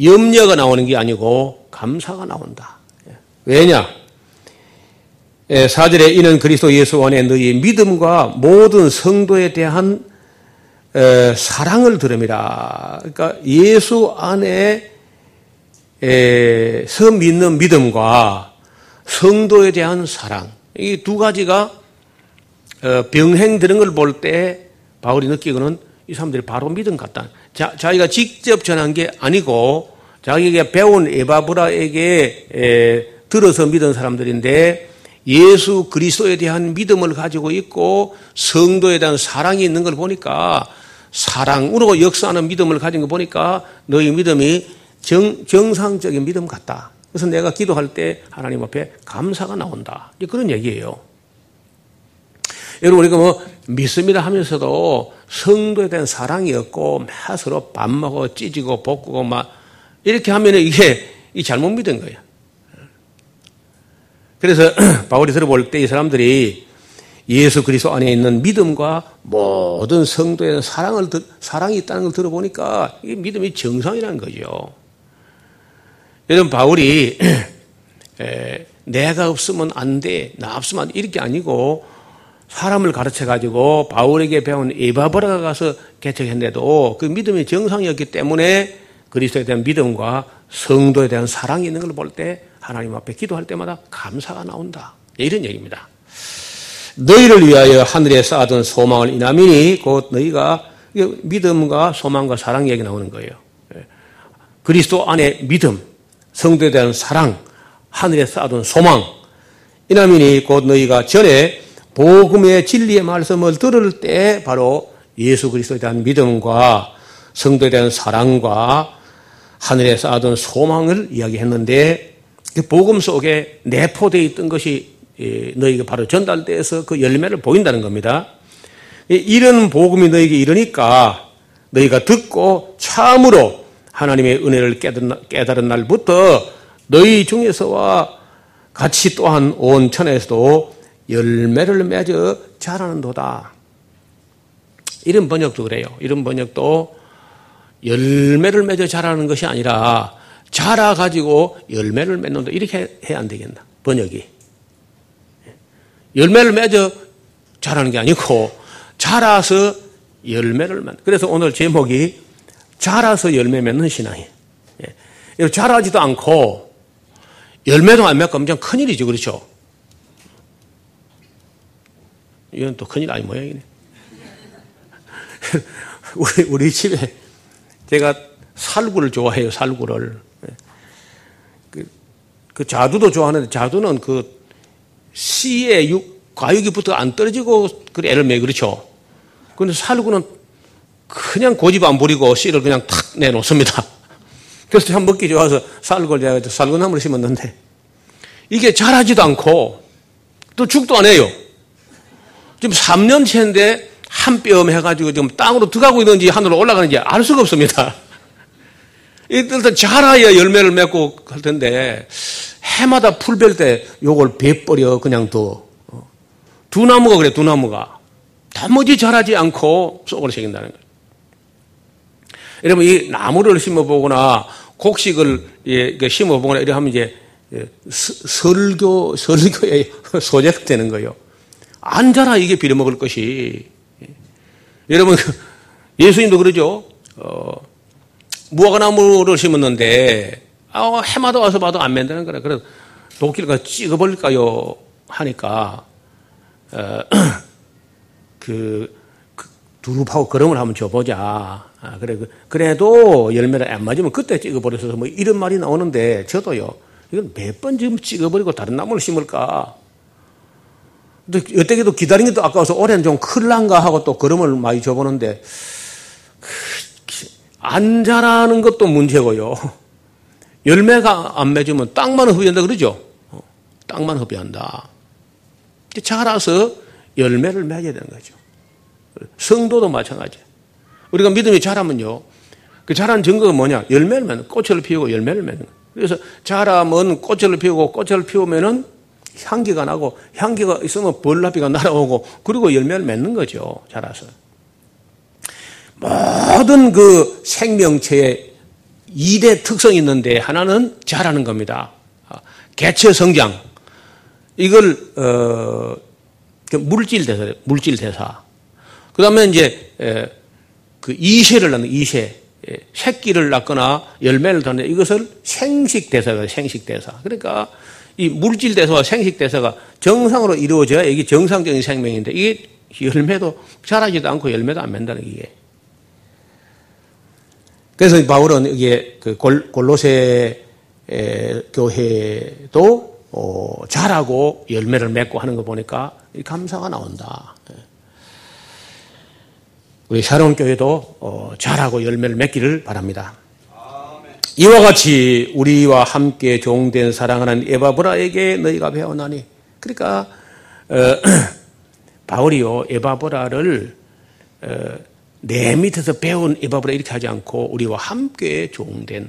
B: 염려가 나오는 게 아니고 감사가 나온다. 예, 왜냐? 예, 사절에 이는 그리스도 예수 안에 너희 믿음과 모든 성도에 대한 사랑을 들음이라. 그러니까 예수 안에 서 믿는 믿음과 성도에 대한 사랑. 이 두 가지가 어, 병행되는 걸 볼 때 바울이 느끼고는 이 사람들이 바로 믿음 같다. 자, 자기가 직접 전한 게 아니고 자기가 배운 에바브라에게 에, 들어서 믿은 사람들인데 예수 그리스도에 대한 믿음을 가지고 있고 성도에 대한 사랑이 있는 걸 보니까 사랑으로 역사하는 믿음을 가진 거 보니까 너희 믿음이 정, 정상적인 믿음 같다. 그래서 내가 기도할 때 하나님 앞에 감사가 나온다. 그런 얘기예요. 여러분 우리가 뭐 믿습니다 하면서도 성도에 대한 사랑이 없고 막 서로 밥 먹고 찢고 볶고 막 이렇게 하면 이게 이 잘못 믿은 거예요. 그래서 바울이 들어볼 때 이 사람들이 예수 그리스도 안에 있는 믿음과 모든 대한 사랑을 사랑이 있다는 걸 들어보니까 이 믿음이 정상이라는 거죠. 여러분 바울이 내가 없으면 안 돼, 나 없으면 안 돼, 이렇게 아니고 사람을 가르쳐 가지고 바울에게 배운 에바브라가 가서 개척했는데도 그 믿음이 정상이었기 때문에 그리스도에 대한 믿음과 성도에 대한 사랑이 있는 걸 볼 때 하나님 앞에 기도할 때마다 감사가 나온다. 이런 얘기입니다. 너희를 위하여 하늘에 쌓아둔 소망을 인하미니 곧 너희가 믿음과 소망과 사랑 얘기 나오는 거예요. 예. 그리스도 안에 믿음, 성도에 대한 사랑, 하늘에 쌓아둔 소망, 이나미니 곧 너희가 전에 복음의 진리의 말씀을 들을 때 바로 예수 그리스도에 대한 믿음과 성도에 대한 사랑과 하늘에 쌓아둔 소망을 이야기했는데 그 복음 속에 내포되어 있던 것이 예, 너희가 바로 전달돼서 그 열매를 보인다는 겁니다. 이런 복음이 너희에게 이르니까 너희가 듣고 참으로 하나님의 은혜를 깨달은 날부터 너희 중에서와 같이 또한 온 천에서도 열매를 맺어 자라는도다. 이런 번역도 그래요. 이런 번역도 열매를 맺어 자라는 것이 아니라 자라 가지고 열매를 맺는다. 이렇게 해야 안 되겠나. 번역이. 열매를 맺어 자라는 게 아니고 자라서 열매를 맺는. 그래서 오늘 제목이 자라서 열매 맺는 신앙이에요. 예. 자라지도 않고 열매도 안 맺고 엄청 큰일이죠. 그렇죠? 이건 또 큰일 아닌 모양이네. 우리, 우리 집에 제가 살구를 좋아해요, 살구를. 그, 그 자두도 좋아하는데 자두는 그 씨에 육, 과육이 붙어 안 떨어지고 그 애를 매, 그렇죠? 근데 살구는 그냥 고집 안 부리고 씨를 그냥 탁 내놓습니다. 그래서 참 먹기 좋아서 살구를 제가 살구나무를 심었는데 이게 자라지도 않고 또 죽도 안 해요. 지금 3년째인데 한 뼘 해가지고 지금 땅으로 들어가고 있는지 하늘로 올라가는지 알 수가 없습니다. 일단 자라야 열매를 맺고 할 텐데 해마다 풀벨때 요걸 베버려 그냥 둬. 두 나무가 그래 두 나무가 단무지 자라지 않고 속으로 새긴다는 거예요. 여러분 이 나무를 심어보거나 곡식을 예, 심어보거나 이래 하면 이제 예, 설교 설교의 소재가 되는 거예요. 안 자라 이게 빌어먹을 것이. 예. 여러분 그 예수님도 그러죠. 어, 무화과나무를 심었는데 아, 해마다 와서 봐도 안 맨다는 거라. 그래서 도끼가 찍어버릴까요? 하니까 어, 그, 그 두릅하고 걸음을 한번 줘보자. 아, 그래 그, 그래도 열매를 안 맞으면 그때 찍어버려서 뭐 이런 말이 나오는데 저도요. 이건 몇 번 지금 찍어버리고 다른 나무를 심을까? 근데 여태에도 기다린 게도 아까워서 올해는 좀 클란가 하고 또 걸음을 많이 줘보는데 안 자라는 것도 문제고요. 열매가 안 맺으면 땅만 흡입한다 그러죠? 어, 땅만 흡입한다. 자라서 열매를 맺어야 되는 거죠. 성도도 마찬가지. 우리가 믿음이 자라면요. 그 자란 증거가 뭐냐? 열매를 맺는, 꽃을 피우고 열매를 맺는 거예요. 그래서 자라면 꽃을 피우고 꽃을 피우면은 향기가 나고 향기가 있으면 벌나비가 날아오고 그리고 열매를 맺는 거죠. 자라서. 모든 그 생명체의 2대 특성이 있는데 하나는 자라는 겁니다. 개체 성장. 이걸 어, 그 물질 대사, 물질 대사. 그다음에 이제 에, 그 이세를 낳는 이세. 예, 새끼를 낳거나 열매를 닫는 이것을 생식 대사가 생식 대사. 그러니까 이 물질 대사와 생식 대사가 정상으로 이루어져야 이게 정상적인 생명인데 이게 열매도 자라지도 않고 열매도 안 맺는다는 게. 그래서 바울은 이게 그 골로새 교회도 어, 자라고 열매를 맺고 하는 거 보니까 감사가 나온다. 예. 우리 새로운 교회도 어, 잘하고 열매를 맺기를 바랍니다. 이와 같이 우리와 함께 종된 사랑하는 에바브라에게 너희가 배워나니 그러니까 어, 바울이요 에바브라를 어, 내 밑에서 배운 에바브라 이렇게 하지 않고 우리와 함께 종된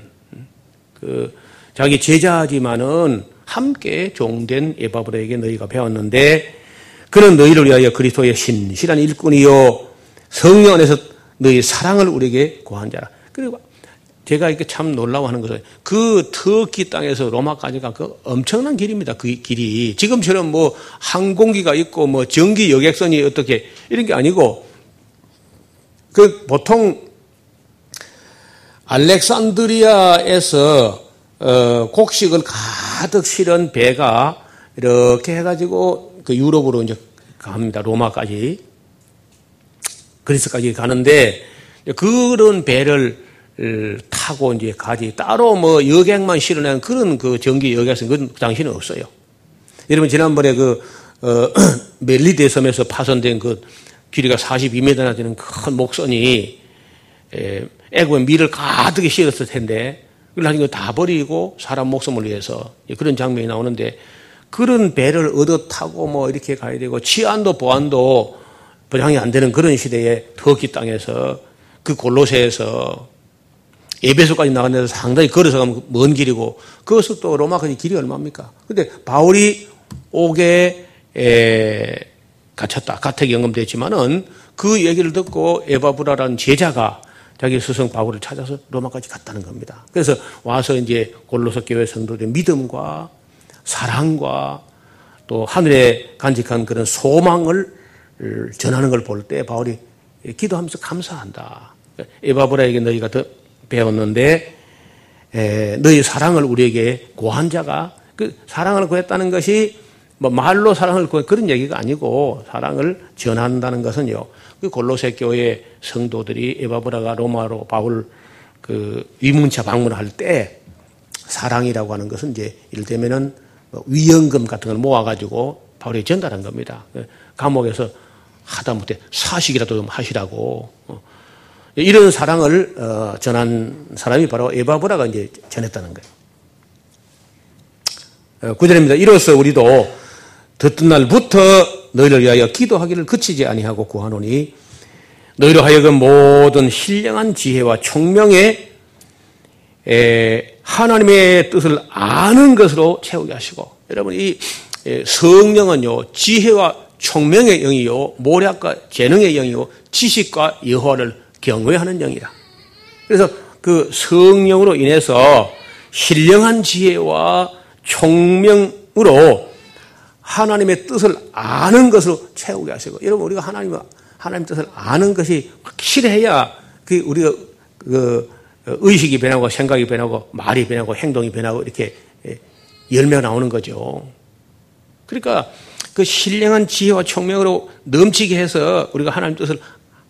B: 그 자기 제자지만은 함께 종된 에바브라에게 너희가 배웠는데 그는 너희를 위하여 그리스도의 신실한 일꾼이요 성령 안에서 너희 사랑을 우리에게 구한 자라. 그리고 제가 이렇게 참 놀라워하는 것은 그 터키 땅에서 로마까지가 그 엄청난 길입니다. 그 길이 지금처럼 뭐 항공기가 있고 뭐 전기 여객선이 어떻게 이런 게 아니고 그 보통 알렉산드리아에서 어 곡식을 가득 실은 배가 이렇게 해가지고 그 유럽으로 이제 갑니다. 로마까지. 그리스까지 가는데 그런 배를 타고 이제 가지 따로 뭐 여객만 실어낸 그런 그 전기 여객선 그 당시는 없어요. 여러분 지난번에 그 어, 멜리데 섬에서 파손된 그 길이가 42m나 되는 큰 목선이 애굽에 밀을 가득히 실었을 텐데 그걸 나중에 다 버리고 사람 목숨을 위해서 그런 장면이 나오는데 그런 배를 얻어 타고 뭐 이렇게 가야 되고 치안도 보안도 보장이 안 되는 그런 시대에 터키 땅에서 그 골로새에서 에베소까지 나가는 데서 상당히 걸어서 가면 먼 길이고 그것을 또 로마까지 길이 얼마입니까? 근데 바울이 옥에 에, 갇혔다. 가택이 연금됐지만은 그 얘기를 듣고 에바브라라는 제자가 자기 스승 바울을 찾아서 로마까지 갔다는 겁니다. 그래서 와서 이제 골로서 교회 성도들의 믿음과 사랑과 또 하늘에 간직한 그런 소망을 전하는 걸 볼 때 바울이 기도하면서 감사한다. 에바브라에게 너희가 더 배웠는데 에, 너희 사랑을 우리에게 고한 자가 그 사랑을 구했다는 것이 뭐 말로 사랑을 구해 그런 얘기가 아니고 사랑을 전한다는 것은요. 그 골로새 교회 성도들이 에바브라가 로마로 바울 그 위문차 방문할 때 사랑이라고 하는 것은 이제 이를테면은 뭐 위연금 같은 걸 모아가지고 바울에 전달한 겁니다. 감옥에서 하다못해 사식이라도 좀 하시라고 어. 이런 사랑을 어, 전한 사람이 바로 에바브라가 이제 전했다는 거예요. 어, 구절입니다. 이로써 우리도 듣던 날부터 너희를 위하여 기도하기를 그치지 아니하고 구하노니 너희로 하여금 모든 신령한 지혜와 총명에 하나님의 뜻을 아는 것으로 채우게 하시고 여러분 이 성령은요 지혜와 총명의 영이요 모략과 재능의 영이요 지식과 여호와를 경외하는 영이다. 그래서 그 성령으로 인해서 신령한 지혜와 총명으로 하나님의 뜻을 아는 것으로 채우게 하시고 여러분 우리가 하나님 하나님 뜻을 아는 것이 확실해야 그 우리가 그 의식이 변하고 생각이 변하고 말이 변하고 행동이 변하고 이렇게 열매가 나오는 거죠. 그러니까 그 신령한 지혜와 총명으로 넘치게 해서 우리가 하나님 뜻을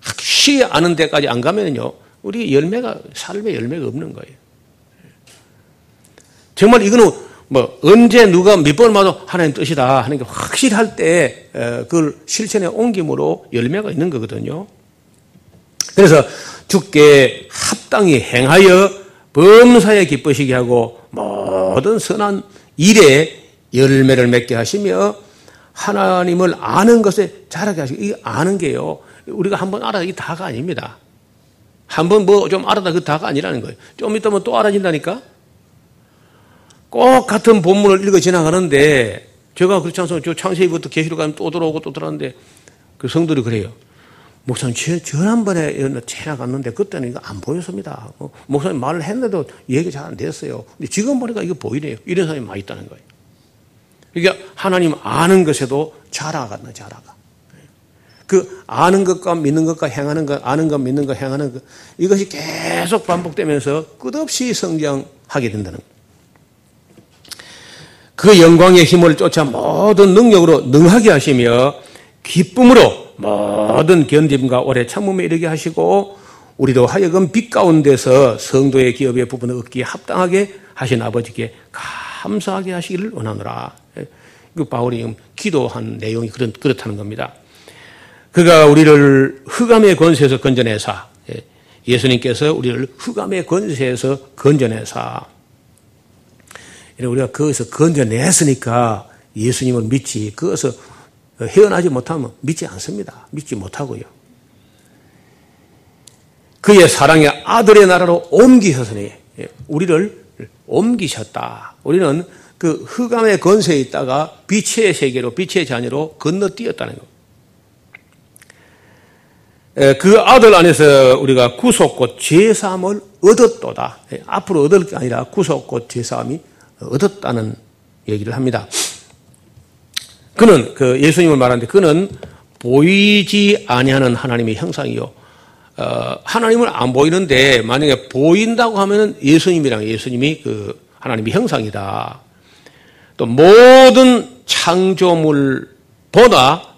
B: 확실히 아는 데까지 안 가면요, 우리 열매가, 삶의 열매가 없는 거예요. 정말 이거는 뭐 언제 누가 몇 번 봐도 하나님 뜻이다 하는 게 확실할 때 그걸 실천에 옮김으로 열매가 있는 거거든요. 그래서 주께 합당히 행하여 범사에 기쁘시게 하고 모든 선한 일에 열매를 맺게 하시며 하나님을 아는 것에 자라게 하시고 이 아는 게요 우리가 한번 알아 이게 다가 아닙니다. 한번 뭐 좀 알아다 그 다가 아니라는 거예요. 좀 있다면 또 알아진다니까. 꼭 같은 본문을 읽어 지나가는데 제가 그렇지 않습니까? 저 창세기부터 계시록 가면 또 들어오고 또 들어오는데 그 성들이 그래요. 목사님, 저, 지난번에 지나갔는데 그때는 이거 안 보였습니다. 어, 목사님 말을 했는데도 얘기 잘 안 됐어요. 근데 지금 보니까 이거 보이네요. 이런 사람이 많이 있다는 거예요. 그러니까 하나님 아는 것에도 자라갔나, 자라가. 그 아는 것과 믿는 것과 행하는 것, 아는 것, 믿는 것, 행하는 것, 이것이 계속 반복되면서 끝없이 성장하게 된다는 것. 그 영광의 힘을 쫓아 모든 능력으로 능하게 하시며 기쁨으로 모든 견딤과 오래 참음에 이르게 하시고 우리도 하여금 빛 가운데서 성도의 기업의 부분을 얻기에 합당하게 하신 아버지께 감사하게 하시기를 원하노라. 그 바울이 기도한 내용이 그런, 그렇다는 겁니다. 그가 우리를 흑암의 권세에서 건져내사, 예, 예수님께서 우리를 흑암의 권세에서 건져내사, 우리가 거기서 건져냈으니까 예수님을 믿지, 거기서 헤어나지 못하면 믿지 않습니다. 믿지 못하고요. 그의 사랑의 아들의 나라로 옮기셨으니, 예, 우리를 옮기셨다. 우리는 그 흑암의 건세에 있다가 빛의 세계로, 빛의 자녀로 건너뛰었다는 것. 그 아들 안에서 우리가 구속곧 죄사함을 얻었도다. 앞으로 얻을 게 아니라 구속곧 죄사함이 얻었다는 얘기를 합니다. 그는 그 예수님을 말하는데 그는 보이지 아니하는 하나님의 형상이요. 어, 하나님을 안 보이는데 만약에 보인다고 하면은 예수님이랑 예수님이 그 하나님의 형상이다. 또 모든 창조물보다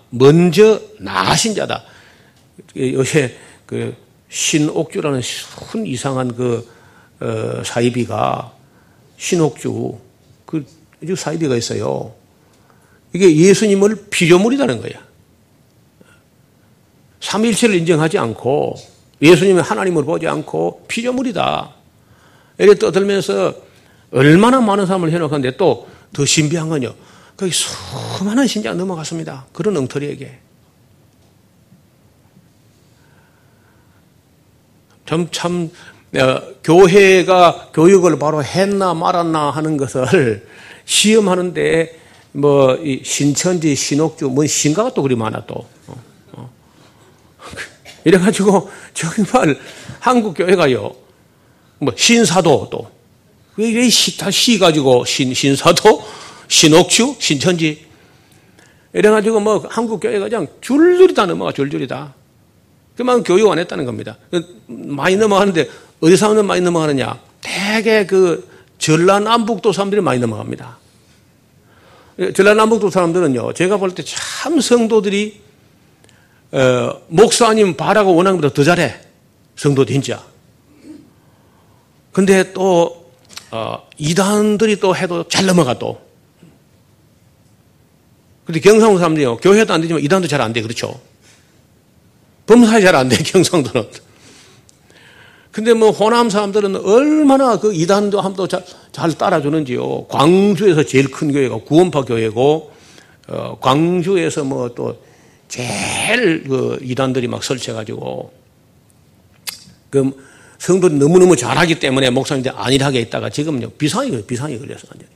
B: 먼저 나신 자다. 요새 그 신옥주라는 순 이상한 그 어, 사이비가 신옥주 그 사이비가 있어요. 이게 예수님을 피조물이라는 거야. 삼일체를 인정하지 않고 예수님을 하나님을 보지 않고 피조물이다. 이렇게 떠들면서 얼마나 많은 사람을 해놓았는데 또 더 신비한 건요. 거기 수많은 신자가 넘어갔습니다. 그런 엉터리에게. 참, 참, 어, 교회가 교육을 바로 했나 말았나 하는 것을 시험하는데 뭐, 이 신천지, 신옥주, 뭐, 신가가 또 그리 많아 또. 어, 어. 이래가지고, 정말 한국 교회가요, 뭐, 신사도 또. 왜, 왜 시, 다 시 가지고 신, 신사도, 신옥주, 신천지. 이래가지고 뭐, 한국 교회가 그냥 줄줄이 다 넘어가, 줄줄이 다. 그만 교육 안 했다는 겁니다. 많이 넘어가는데, 어디 사람들 많이 넘어가느냐? 대개 그 전라남북도 사람들이 많이 넘어갑니다. 전라남북도 사람들은요, 제가 볼 때 참 성도들이, 어, 목사님 바라고 원하는 것보다 더 잘해. 성도 진짜. 근데 또, 어, 이단들이 또 해도 잘 넘어가 또. 근데 경상도 사람들이요, 교회도 안 되지만 이단도 잘 안 돼, 그렇죠? 범사에 잘 안 돼, 경상도는. 근데 뭐 호남 사람들은 얼마나 그 이단도 함도 잘, 잘 따라주는지요. 광주에서 제일 큰 교회가 구원파 교회고, 어, 광주에서 뭐 또 제일 그 이단들이 막 설치해가지고, 그 성도들이 너무너무 잘하기 때문에 목사님들이 안일하게 있다가 지금요, 비상이, 비상이 걸려서 완전히.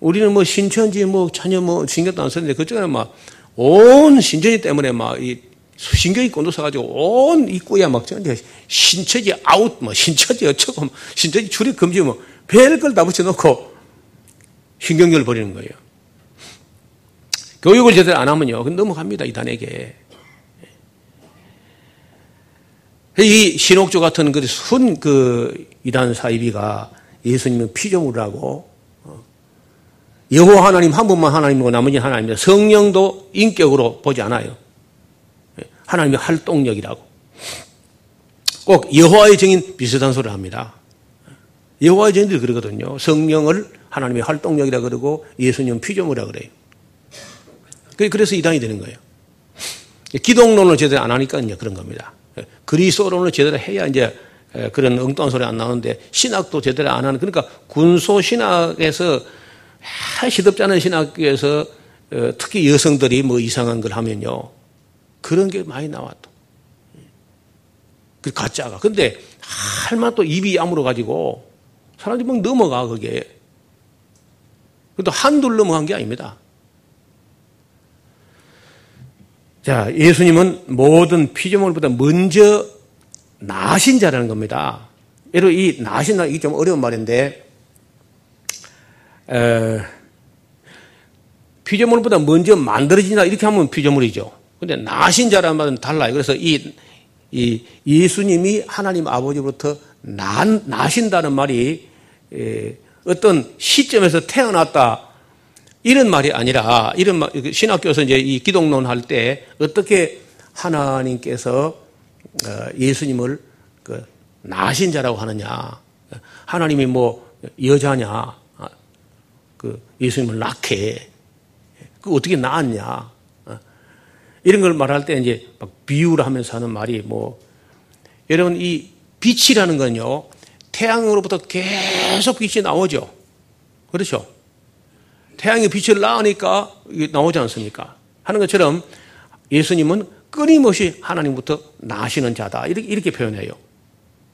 B: 우리는 뭐 신천지 뭐 전혀 뭐 신경도 안 쓰는데 그쪽에는 막 온 신천지 때문에 막 이 신경이 꼰도서가지고 온 입구야 막 저한테 신처지 아웃 뭐 신처지 어쩌고 뭐 신처지 출입 금지 뭐 별걸 다 붙여놓고 신경전을 벌이는 거예요. 교육을 제대로 안 하면요. 넘어갑니다. 이단에게. 이 신옥조 같은 그 순 그 이단 사이비가 예수님은 피조물이라고 어. 여호 하나님 한 분만 하나님이고 나머지 하나님입니다. 성령도 인격으로 보지 않아요. 하나님의 활동력이라고. 꼭 여호와의 증인 비슷한 소리를 합니다. 여호와의 증인들이 그러거든요. 성령을 하나님의 활동력이라 그러고 예수님 피조물이라 그래요. 그래서 이단이 되는 거예요. 기독론을 제대로 안 하니까 그런 겁니다. 그리스도론을 제대로 해야 이제 그런 엉뚱한 소리 안 나오는데 신학도 제대로 안 하는 그러니까 군소 신학에서 시덥지 않은 신학교에서 어, 특히 여성들이 뭐 이상한 걸 하면요 그런 게 많이 나왔다. 그 가짜가. 근데 할만 또 입이 야물어 가지고 사람들이 막 넘어가 그게. 그래도 한둘 넘어간 게 아닙니다. 자, 예수님은 모든 피조물보다 먼저 나신 자라는 겁니다. 예로 이 나신 이게 좀 어려운 말인데, 에, 피조물보다 먼저 만들어진다 이렇게 하면 피조물이죠. 근데 나신 자라는 말은 달라요. 그래서 이, 이 예수님이 하나님 아버지로부터 나, 나신다는 말이 에, 어떤 시점에서 태어났다 이런 말이 아니라 이런 말, 신학교에서 이제 이 기독론 할 때 어떻게 하나님께서 어, 예수님을 그 나신 자라고 하느냐 하나님이 뭐 여자냐 아, 그 예수님을 낳게 그 어떻게 낳았냐 이런 걸 말할 때 이제 막 비유를 하면서 하는 말이 뭐 여러분 이 빛이라는 건요 태양으로부터 계속 빛이 나오죠. 그렇죠? 태양이 빛을 낳으니까 나오지 않습니까? 하는 것처럼 예수님은 끊임없이 하나님부터 나시는 자다. 이렇게, 이렇게 표현해요.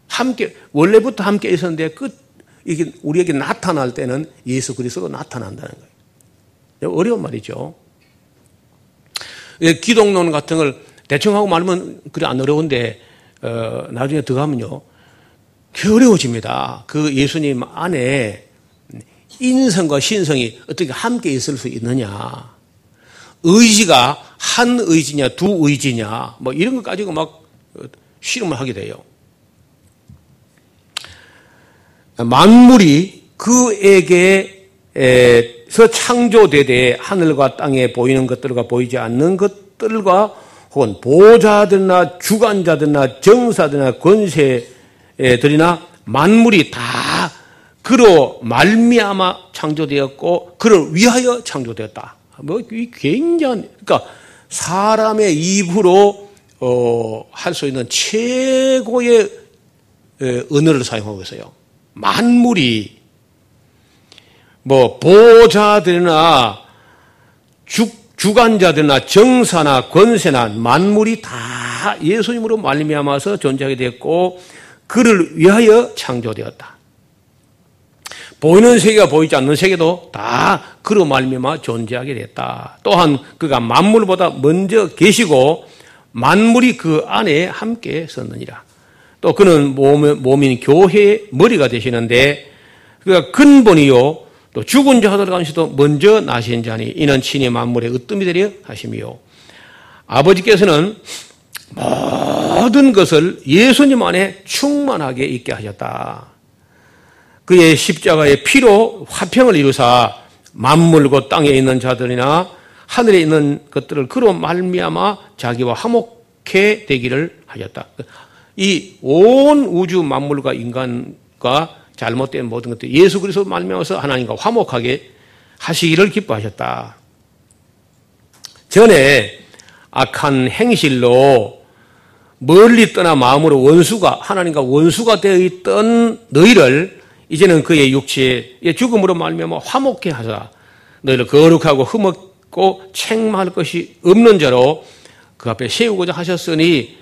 B: 함께, 원래부터 함께 있었는데 끝, 이게 우리에게 나타날 때는 예수 그리스도가 나타난다는 거예요. 어려운 말이죠. 예, 기독론 같은 걸 대충 하고 말하면 그래 안 어려운데 어, 나중에 들어가면요 어려워집니다. 그 예수님 안에 인성과 신성이 어떻게 함께 있을 수 있느냐? 의지가 한 의지냐, 두 의지냐, 뭐 이런 것 가지고 막 실험을 하게 돼요. 만물이 그에게 에서 창조되되 하늘과 땅에 보이는 것들과 보이지 않는 것들과 혹은 보좌들이나 주관자들이나 정사들이나 권세들이나 만물이 다 그로 말미암아 창조되었고 그를 위하여 창조되었다. 뭐 굉장한 그러니까 사람의 입으로 어, 할 수 있는 최고의 언어를 사용하고 있어요. 만물이 뭐 보좌들이나 주, 주관자들이나 정사나 권세나 만물이 다 예수님으로 말미암아서 존재하게 됐고 그를 위하여 창조되었다. 보이는 세계가 보이지 않는 세계도 다 그로 말미암아 존재하게 됐다. 또한 그가 만물보다 먼저 계시고 만물이 그 안에 함께 섰느니라. 또 그는 몸, 인 교회의 머리가 되시는데 그가 근본이요 또 죽은 자들 가운데서도 먼저 나신 자니 이는 친히 만물의 으뜸이 되려 하심이요. 아버지께서는 모든 것을 예수님 안에 충만하게 있게 하셨다. 그의 십자가의 피로 화평을 이루사 만물 곧 땅에 있는 자들이나 하늘에 있는 것들을 그로 말미암아 자기와 화목해 되기를 하셨다. 이 온 우주 만물과 인간과 잘못된 모든 것들 예수 그리스도 말미암아서 하나님과 화목하게 하시기를 기뻐하셨다. 전에 악한 행실로 멀리 떠나 마음으로 원수가 하나님과 원수가 되어 있던 너희를 이제는 그의 육체의 죽음으로 말미암아 화목해 하사 너희를 거룩하고 흠없고 책망할 것이 없는 자로 그 앞에 세우고자 하셨으니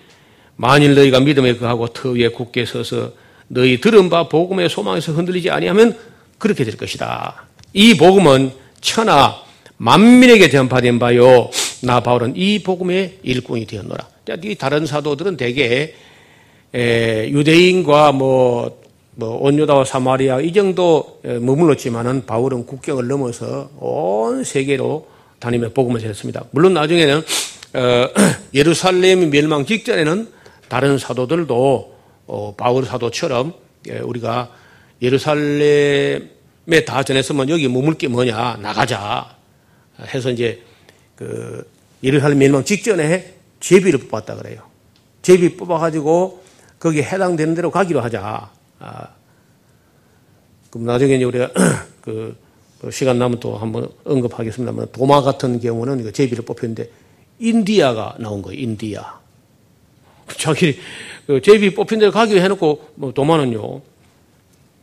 B: 만일 너희가 믿음에 그하고 터 위에 굳게 서서 너희 들은 바 복음의 소망에서 흔들리지 아니하면 그렇게 될 것이다. 이 복음은 천하 만민에게 전파된 바요. 나 바울은 이 복음의 일꾼이 되었노라. 이 다른 사도들은 대개 유대인과 뭐, 뭐 온유다와 사마리아 이 정도 머물렀지만은 바울은 국경을 넘어서 온 세계로 다니며 복음을 전했습니다. 물론 나중에는 어, 예루살렘 멸망 직전에는 다른 사도들도 어, 바울 사도처럼 예, 우리가 예루살렘에 다 전했으면 여기 머물 게 뭐냐 나가자 해서 이제 그 예루살렘 멸망 직전에 제비를 뽑았다 그래요. 제비 뽑아가지고 거기에 해당되는 대로 가기로 하자. 아, 그럼 나중에 우리가 그 시간 나면 또 한번 언급하겠습니다만 도마 같은 경우는 제비를 뽑혔는데 인디아가 나온 거예요. 인디아. 자기 그 제비 뽑힌 데로 가기로 해놓고 뭐 도마는요.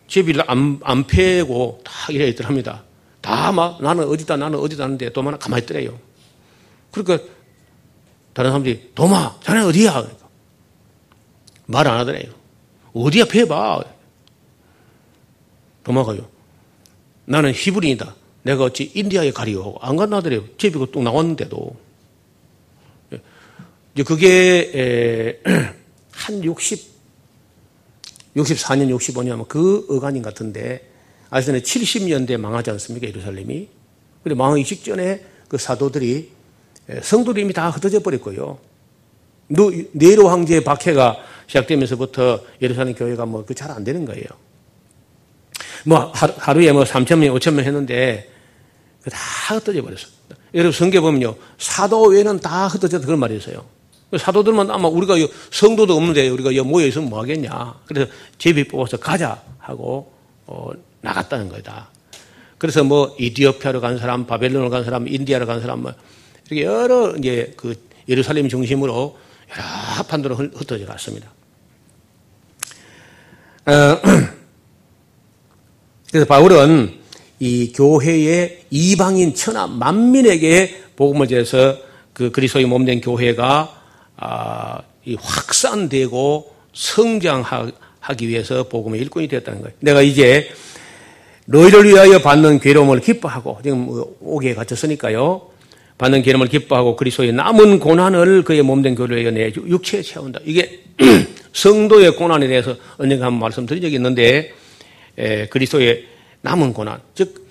B: 제비를 안, 안 패고 다 이래 있더랍니다. 다 막 나는 어디다 나는 어디다 하는데 도마는 가만히 있더래요. 그러니까 다른 사람들이 도마 자네 어디야? 그러니까 말 안 하더래요. 어디야 패봐. 도마가요. 나는 히브리이다. 내가 어찌 인디아에 가리오. 안 간다더래요. 제비가 또 나왔는데도. 이제 그게 한 60, 64년, 65년 그 어간인 같은데 아시잖아요. 70년대 망하지 않습니까? 예루살렘이. 근데 망하기 직전에 그 사도들이 성도들이 이미 다 흩어져 버렸고요. 네로 황제의 박해가 시작되면서부터 예루살렘 교회가 뭐 그 잘 안 되는 거예요. 뭐 하루에 뭐 3천 명, 5천 명 했는데 다 흩어져 버렸어요. 여러분 성경 보면요. 사도 외에는 다 흩어져서 그런 말이 있어요. 사도들만 아마 우리가 성도도 없는데 우리가 모여 있으면 뭐 하겠냐. 그래서 제비 뽑아서 가자 하고 어, 나갔다는 거다. 그래서 뭐 이디오피아로 간 사람, 바벨론으로 간 사람, 인디아로 간 사람 뭐 이렇게 여러 이제 그 예루살렘 중심으로 여러 합판도로 흩어져 갔습니다. 어, 그래서 바울은 이 교회의 이방인 천하 만민에게 복음을 전해서 그 그리스도의 몸된 교회가 아, 확산되고 성장하기 위해서 복음의 일꾼이 되었다는 거예요. 내가 이제 너희를 위하여 받는 괴로움을 기뻐하고 지금 뭐 오기에 갇혔으니까요. 받는 괴로움을 기뻐하고 그리스도의 남은 고난을 그의 몸된 교회에 내 육체에 채운다. 이게 성도의 고난에 대해서 언젠가 한번 말씀드린 적이 있는데 에, 그리스도의 남은 고난, 즉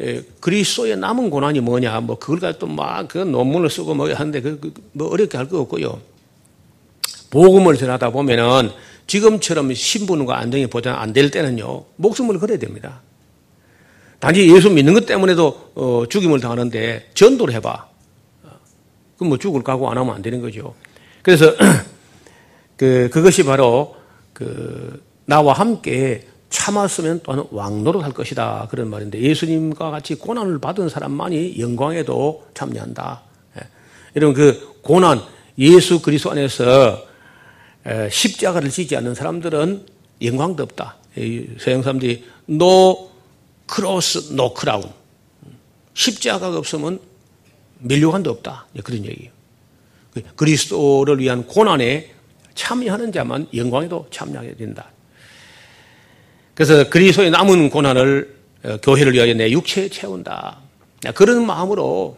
B: 에, 그리스도의 남은 고난이 뭐냐, 뭐 그걸 가지고 또막그 논문을 쓰고 뭐 하는데 그, 그, 뭐 어렵게 할 거 없고요. 복음을 전하다 보면은 지금처럼 신분과 안정이 보장 안 될 때는요 목숨을 걸어야 됩니다. 단지 예수 믿는 것 때문에도 어, 죽임을 당하는데 전도를 해봐. 그럼 뭐 죽을 각오 안 하면 안 되는 거죠. 그래서 그 그것이 바로 그 나와 함께 참았으면 또한 왕노릇할 것이다 그런 말인데 예수님과 같이 고난을 받은 사람만이 영광에도 참여한다. 예. 여러분 그 고난 예수 그리스도 안에서 십자가를 지지 않는 사람들은 영광도 없다. 서양 사람들이 no cross, no crown. 십자가가 없으면 멸류관도 없다. 그런 얘기예요. 그 그리스도를 위한 고난에 참여하는 자만 영광에도 참여하게 된다. 그래서 그리스도의 남은 고난을 어, 교회를 위하여 내 육체에 채운다. 그런 마음으로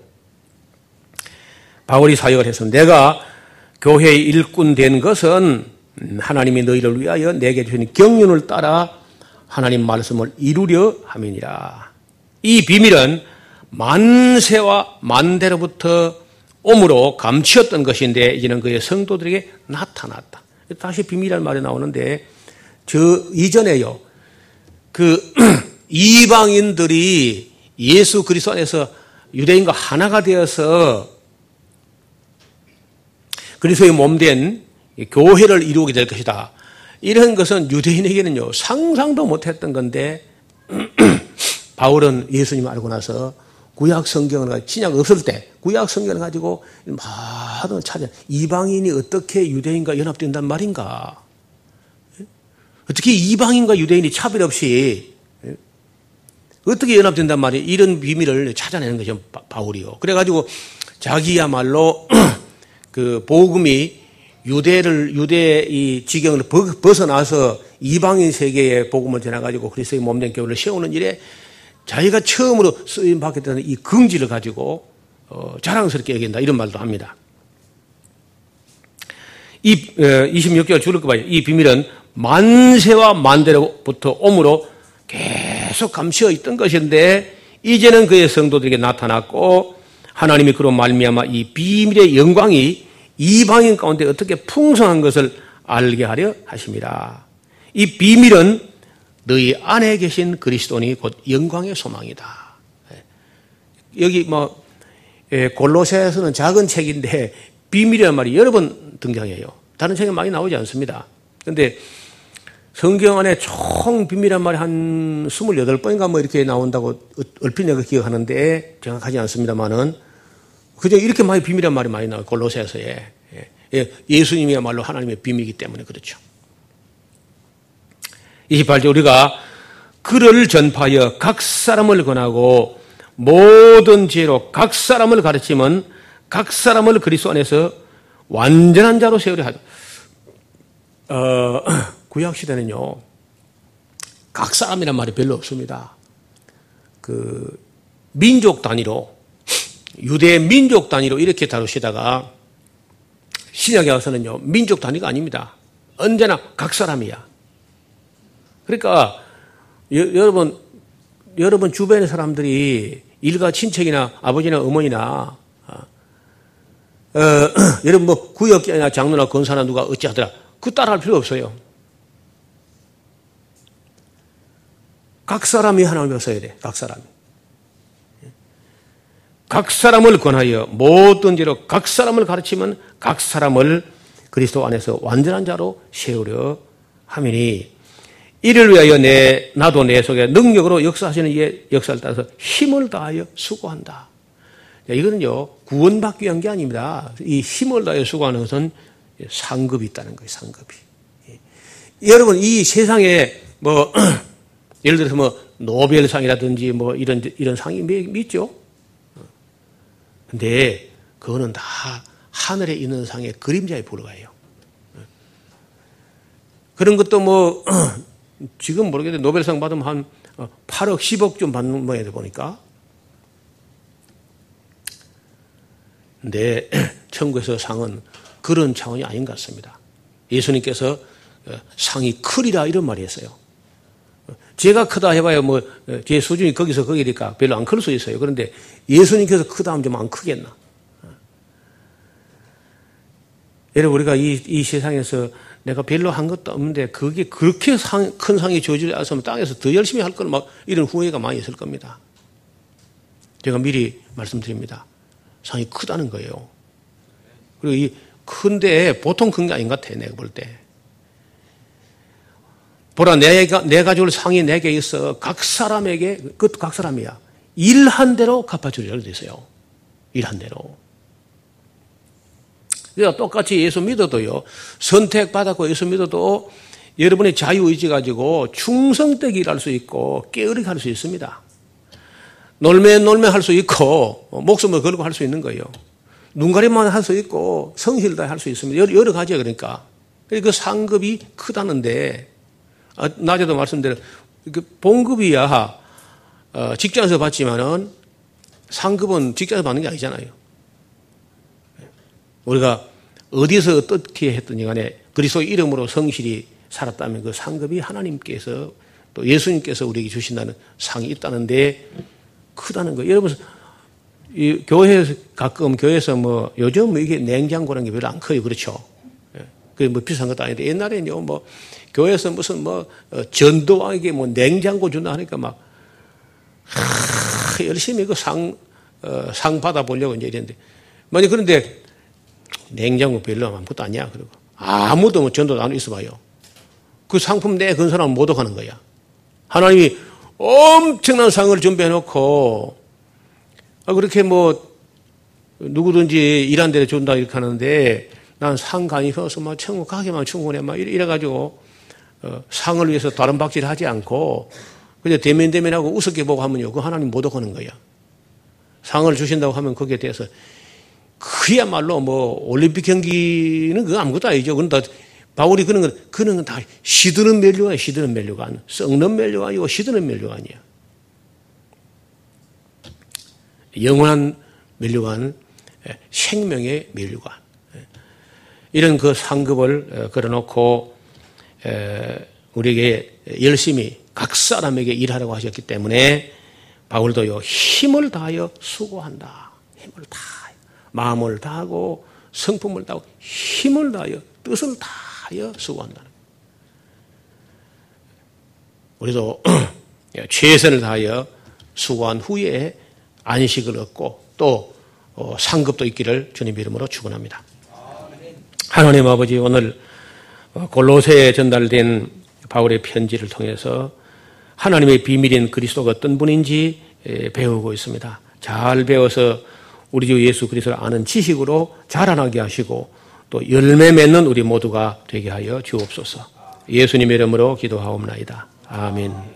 B: 바울이 사역을 해서 내가 교회의 일꾼 된 것은 하나님이 너희를 위하여 내게 주신 경륜을 따라 하나님 말씀을 이루려 함이니라. 이 비밀은 만세와 만대로부터 옴으로 감추었던 것인데 이제는 그의 성도들에게 나타났다. 다시 비밀이라는 말이 나오는데 저 이전에요. 그 이방인들이 예수 그리스도 안에서 유대인과 하나가 되어서 그리스도의 몸된 교회를 이루게 될 것이다. 이런 것은 유대인에게는요 상상도 못했던 건데 바울은 예수님 알고 나서 구약 성경을 신약 없을 때 구약 성경을 가지고 많은 찾아 이방인이 어떻게 유대인과 연합된단 말인가? 어떻게 이방인과 유대인이 차별 없이 어떻게 연합된단 말이에요? 이런 비밀을 찾아내는 거죠 바울이요. 그래가지고 자기야말로 그 복음이 유대를 유대 이 지경을 벗어나서 이방인 세계의 복음을 전해가지고 그리스도의 몸된 교회를 세우는 일에 자기가 처음으로 쓰임 받겠다는 이 긍지를 가지고 어, 자랑스럽게 여긴다 이런 말도 합니다. 이 어, 26개월 줄을 거 봐요. 이 비밀은 만세와 만대로부터 옴으로 계속 감시어 있던 것인데 이제는 그의 성도들에게 나타났고 하나님이 그로 말미암아 이 비밀의 영광이 이방인 가운데 어떻게 풍성한 것을 알게 하려 하십니다. 이 비밀은 너희 안에 계신 그리스도니 곧 영광의 소망이다. 여기 뭐 예, 골로새에서는 작은 책인데 비밀이란 말이 여러 번 등장해요. 다른 책에 많이 나오지 않습니다. 그런데 성경 안에 총 비밀한 말이 한 28번인가 뭐 이렇게 나온다고 얼핏 내가 기억하는데 정확하지 않습니다만은 그저 이렇게 많이 비밀한 말이 많이 나와요. 골로새서에. 예, 예수님이야말로 하나님의 비밀이기 때문에 그렇죠. 28절 우리가 그를 전파하여 각 사람을 권하고 모든 죄로 각 사람을 가르치면 각 사람을 그리스도 안에서 완전한 자로 세우려 하죠. 어, 구약 시대는요. 각 사람이란 말이 별로 없습니다. 그 민족 단위로 유대 민족 단위로 이렇게 다루시다가 신약에 와서는요 민족 단위가 아닙니다. 언제나 각 사람이야. 그러니까 여, 여러분 여러분 주변의 사람들이 일가 친척이나 아버지나 어머니나 어, 어 여러분 뭐 구역이나 장로나 권사나 누가 어찌하더라 그 따라할 필요 없어요. 각 사람이 하나님을 써야 돼. 각 사람이. 각 사람을 권하여 모든 죄로 각 사람을 가르치면 각 사람을 그리스도 안에서 완전한 자로 세우려 하미니 이를 위하여 내 나도 내 속에 능력으로 역사하시는 이의 역사를 따라서 힘을 다하여 수고한다. 이거는요 구원받기 위한 게 아닙니다. 이 힘을 다하여 수고하는 것은 상급이 있다는 거예요. 상급이. 여러분 이 세상에 뭐 예를 들어서 뭐 노벨상이라든지 뭐 이런 이런 상이 있죠. 근데 그거는 다 하늘에 있는 상의 그림자에 불과해요. 그런 것도 뭐 지금 모르겠는데 노벨상 받으면 한 8억, 어, 10억 좀 받는 모양이 보니까. 근데 천국에서 상은 그런 차원이 아닌 것 같습니다. 예수님께서 어, 상이 크리라 이런 말이 했어요. 제가 크다 해봐야 뭐, 제 수준이 거기서 거기니까 별로 안 클 수 있어요. 그런데 예수님께서 크다 하면 좀 안 크겠나? 여러분, 우리가 이, 이 세상에서 내가 별로 한 것도 없는데 그게 그렇게 상, 큰 상이 주어지었으면 땅에서 더 열심히 할 걸 막 이런 후회가 많이 있을 겁니다. 제가 미리 말씀드립니다. 상이 크다는 거예요. 그리고 이 큰데 보통 큰 게 아닌 것 같아, 내가 볼 때. 보라, 내가, 내가 줄 상이 내게 있어. 각 사람에게, 그것도 각 사람이야. 일한 대로 돼 있어요. 일한 대로. 그러니까 똑같이 예수 믿어도요, 선택받았고 예수 믿어도 여러분의 자유의지 가지고 충성되게 일할 수 있고, 깨어리게 할 수 있습니다. 놀매 놀매 할 수 있고, 목숨을 걸고 할 수 있는 거예요. 눈가리만 할 수 있고, 성실도 할 수 있습니다. 여러, 여러 가지야, 그러니까. 그 상급이 크다는데, 아, 낮에도 말씀드린, 그 봉급이야, 어, 직장에서 받지만은 상급은 직장에서 받는 게 아니잖아요. 우리가 어디서 어떻게 했든지 간에 그리스도 이름으로 성실히 살았다면 그 상급이 하나님께서 또 예수님께서 우리에게 주신다는 상이 있다는데 크다는 거예요. 여러분, 이 교회에서 가끔 교회에서 뭐 요즘 뭐 이게 냉장고라는 게 별로 안 커요. 그렇죠. 예. 그게 뭐 비싼 것도 아닌데 옛날에는요, 뭐 교회에서 무슨 뭐 어, 전도왕에게 뭐 냉장고 준다 하니까 막 하, 열심히 그 상, 어, 상 받아 보려고 이제 이랬는데. 만약 그런데 냉장고 별로 아무것도 아니야. 그리고 아무도 뭐 전도 안 있어 봐요. 그 상품 내건 사람은 못 오가는 거야. 하나님이 엄청난 상을 준비해 놓고 아, 그렇게 뭐 누구든지 일한 대로 준다 이렇게 하는데 난상 가니서 막 천국 가게만 충분해 막 이래가지고 어, 상을 위해서 다른 박질 하지 않고 그냥 대면대면하고 우습게 보고 하면요. 그 하나님 못 오가는 거야. 상을 주신다고 하면 거기에 대해서 그야말로 뭐 올림픽 경기는 그 아무것도 아니죠. 그건 다 바울이 그런 건 그런 건 다 시드는 멜류가 시드는 멜류가 아니고 썩는 멜류가 아니고 시드는 멜류가 아니야. 영원한 멜류관, 생명의 멜류관. 이런 그 상급을 어, 걸어놓고 우리에게 열심히 각 사람에게 일하라고 하셨기 때문에 바울도요 힘을 다하여 수고한다. 힘을 다하여 마음을 다하고 성품을 다하고 힘을 다하여 뜻을 다하여 수고한다는 우리도 최선을 다하여 수고한 후에 안식을 얻고 또 어, 상급도 있기를 주님 이름으로 축원합니다. 하나님 아버지 오늘 골로새에 전달된 바울의 편지를 통해서 하나님의 비밀인 그리스도가 어떤 분인지 배우고 있습니다. 잘 배워서 우리 주 예수 그리스도를 아는 지식으로 자라나게 하시고 또 열매 맺는 우리 모두가 되게 하여 주옵소서. 예수님 이름으로 기도하옵나이다. 아멘.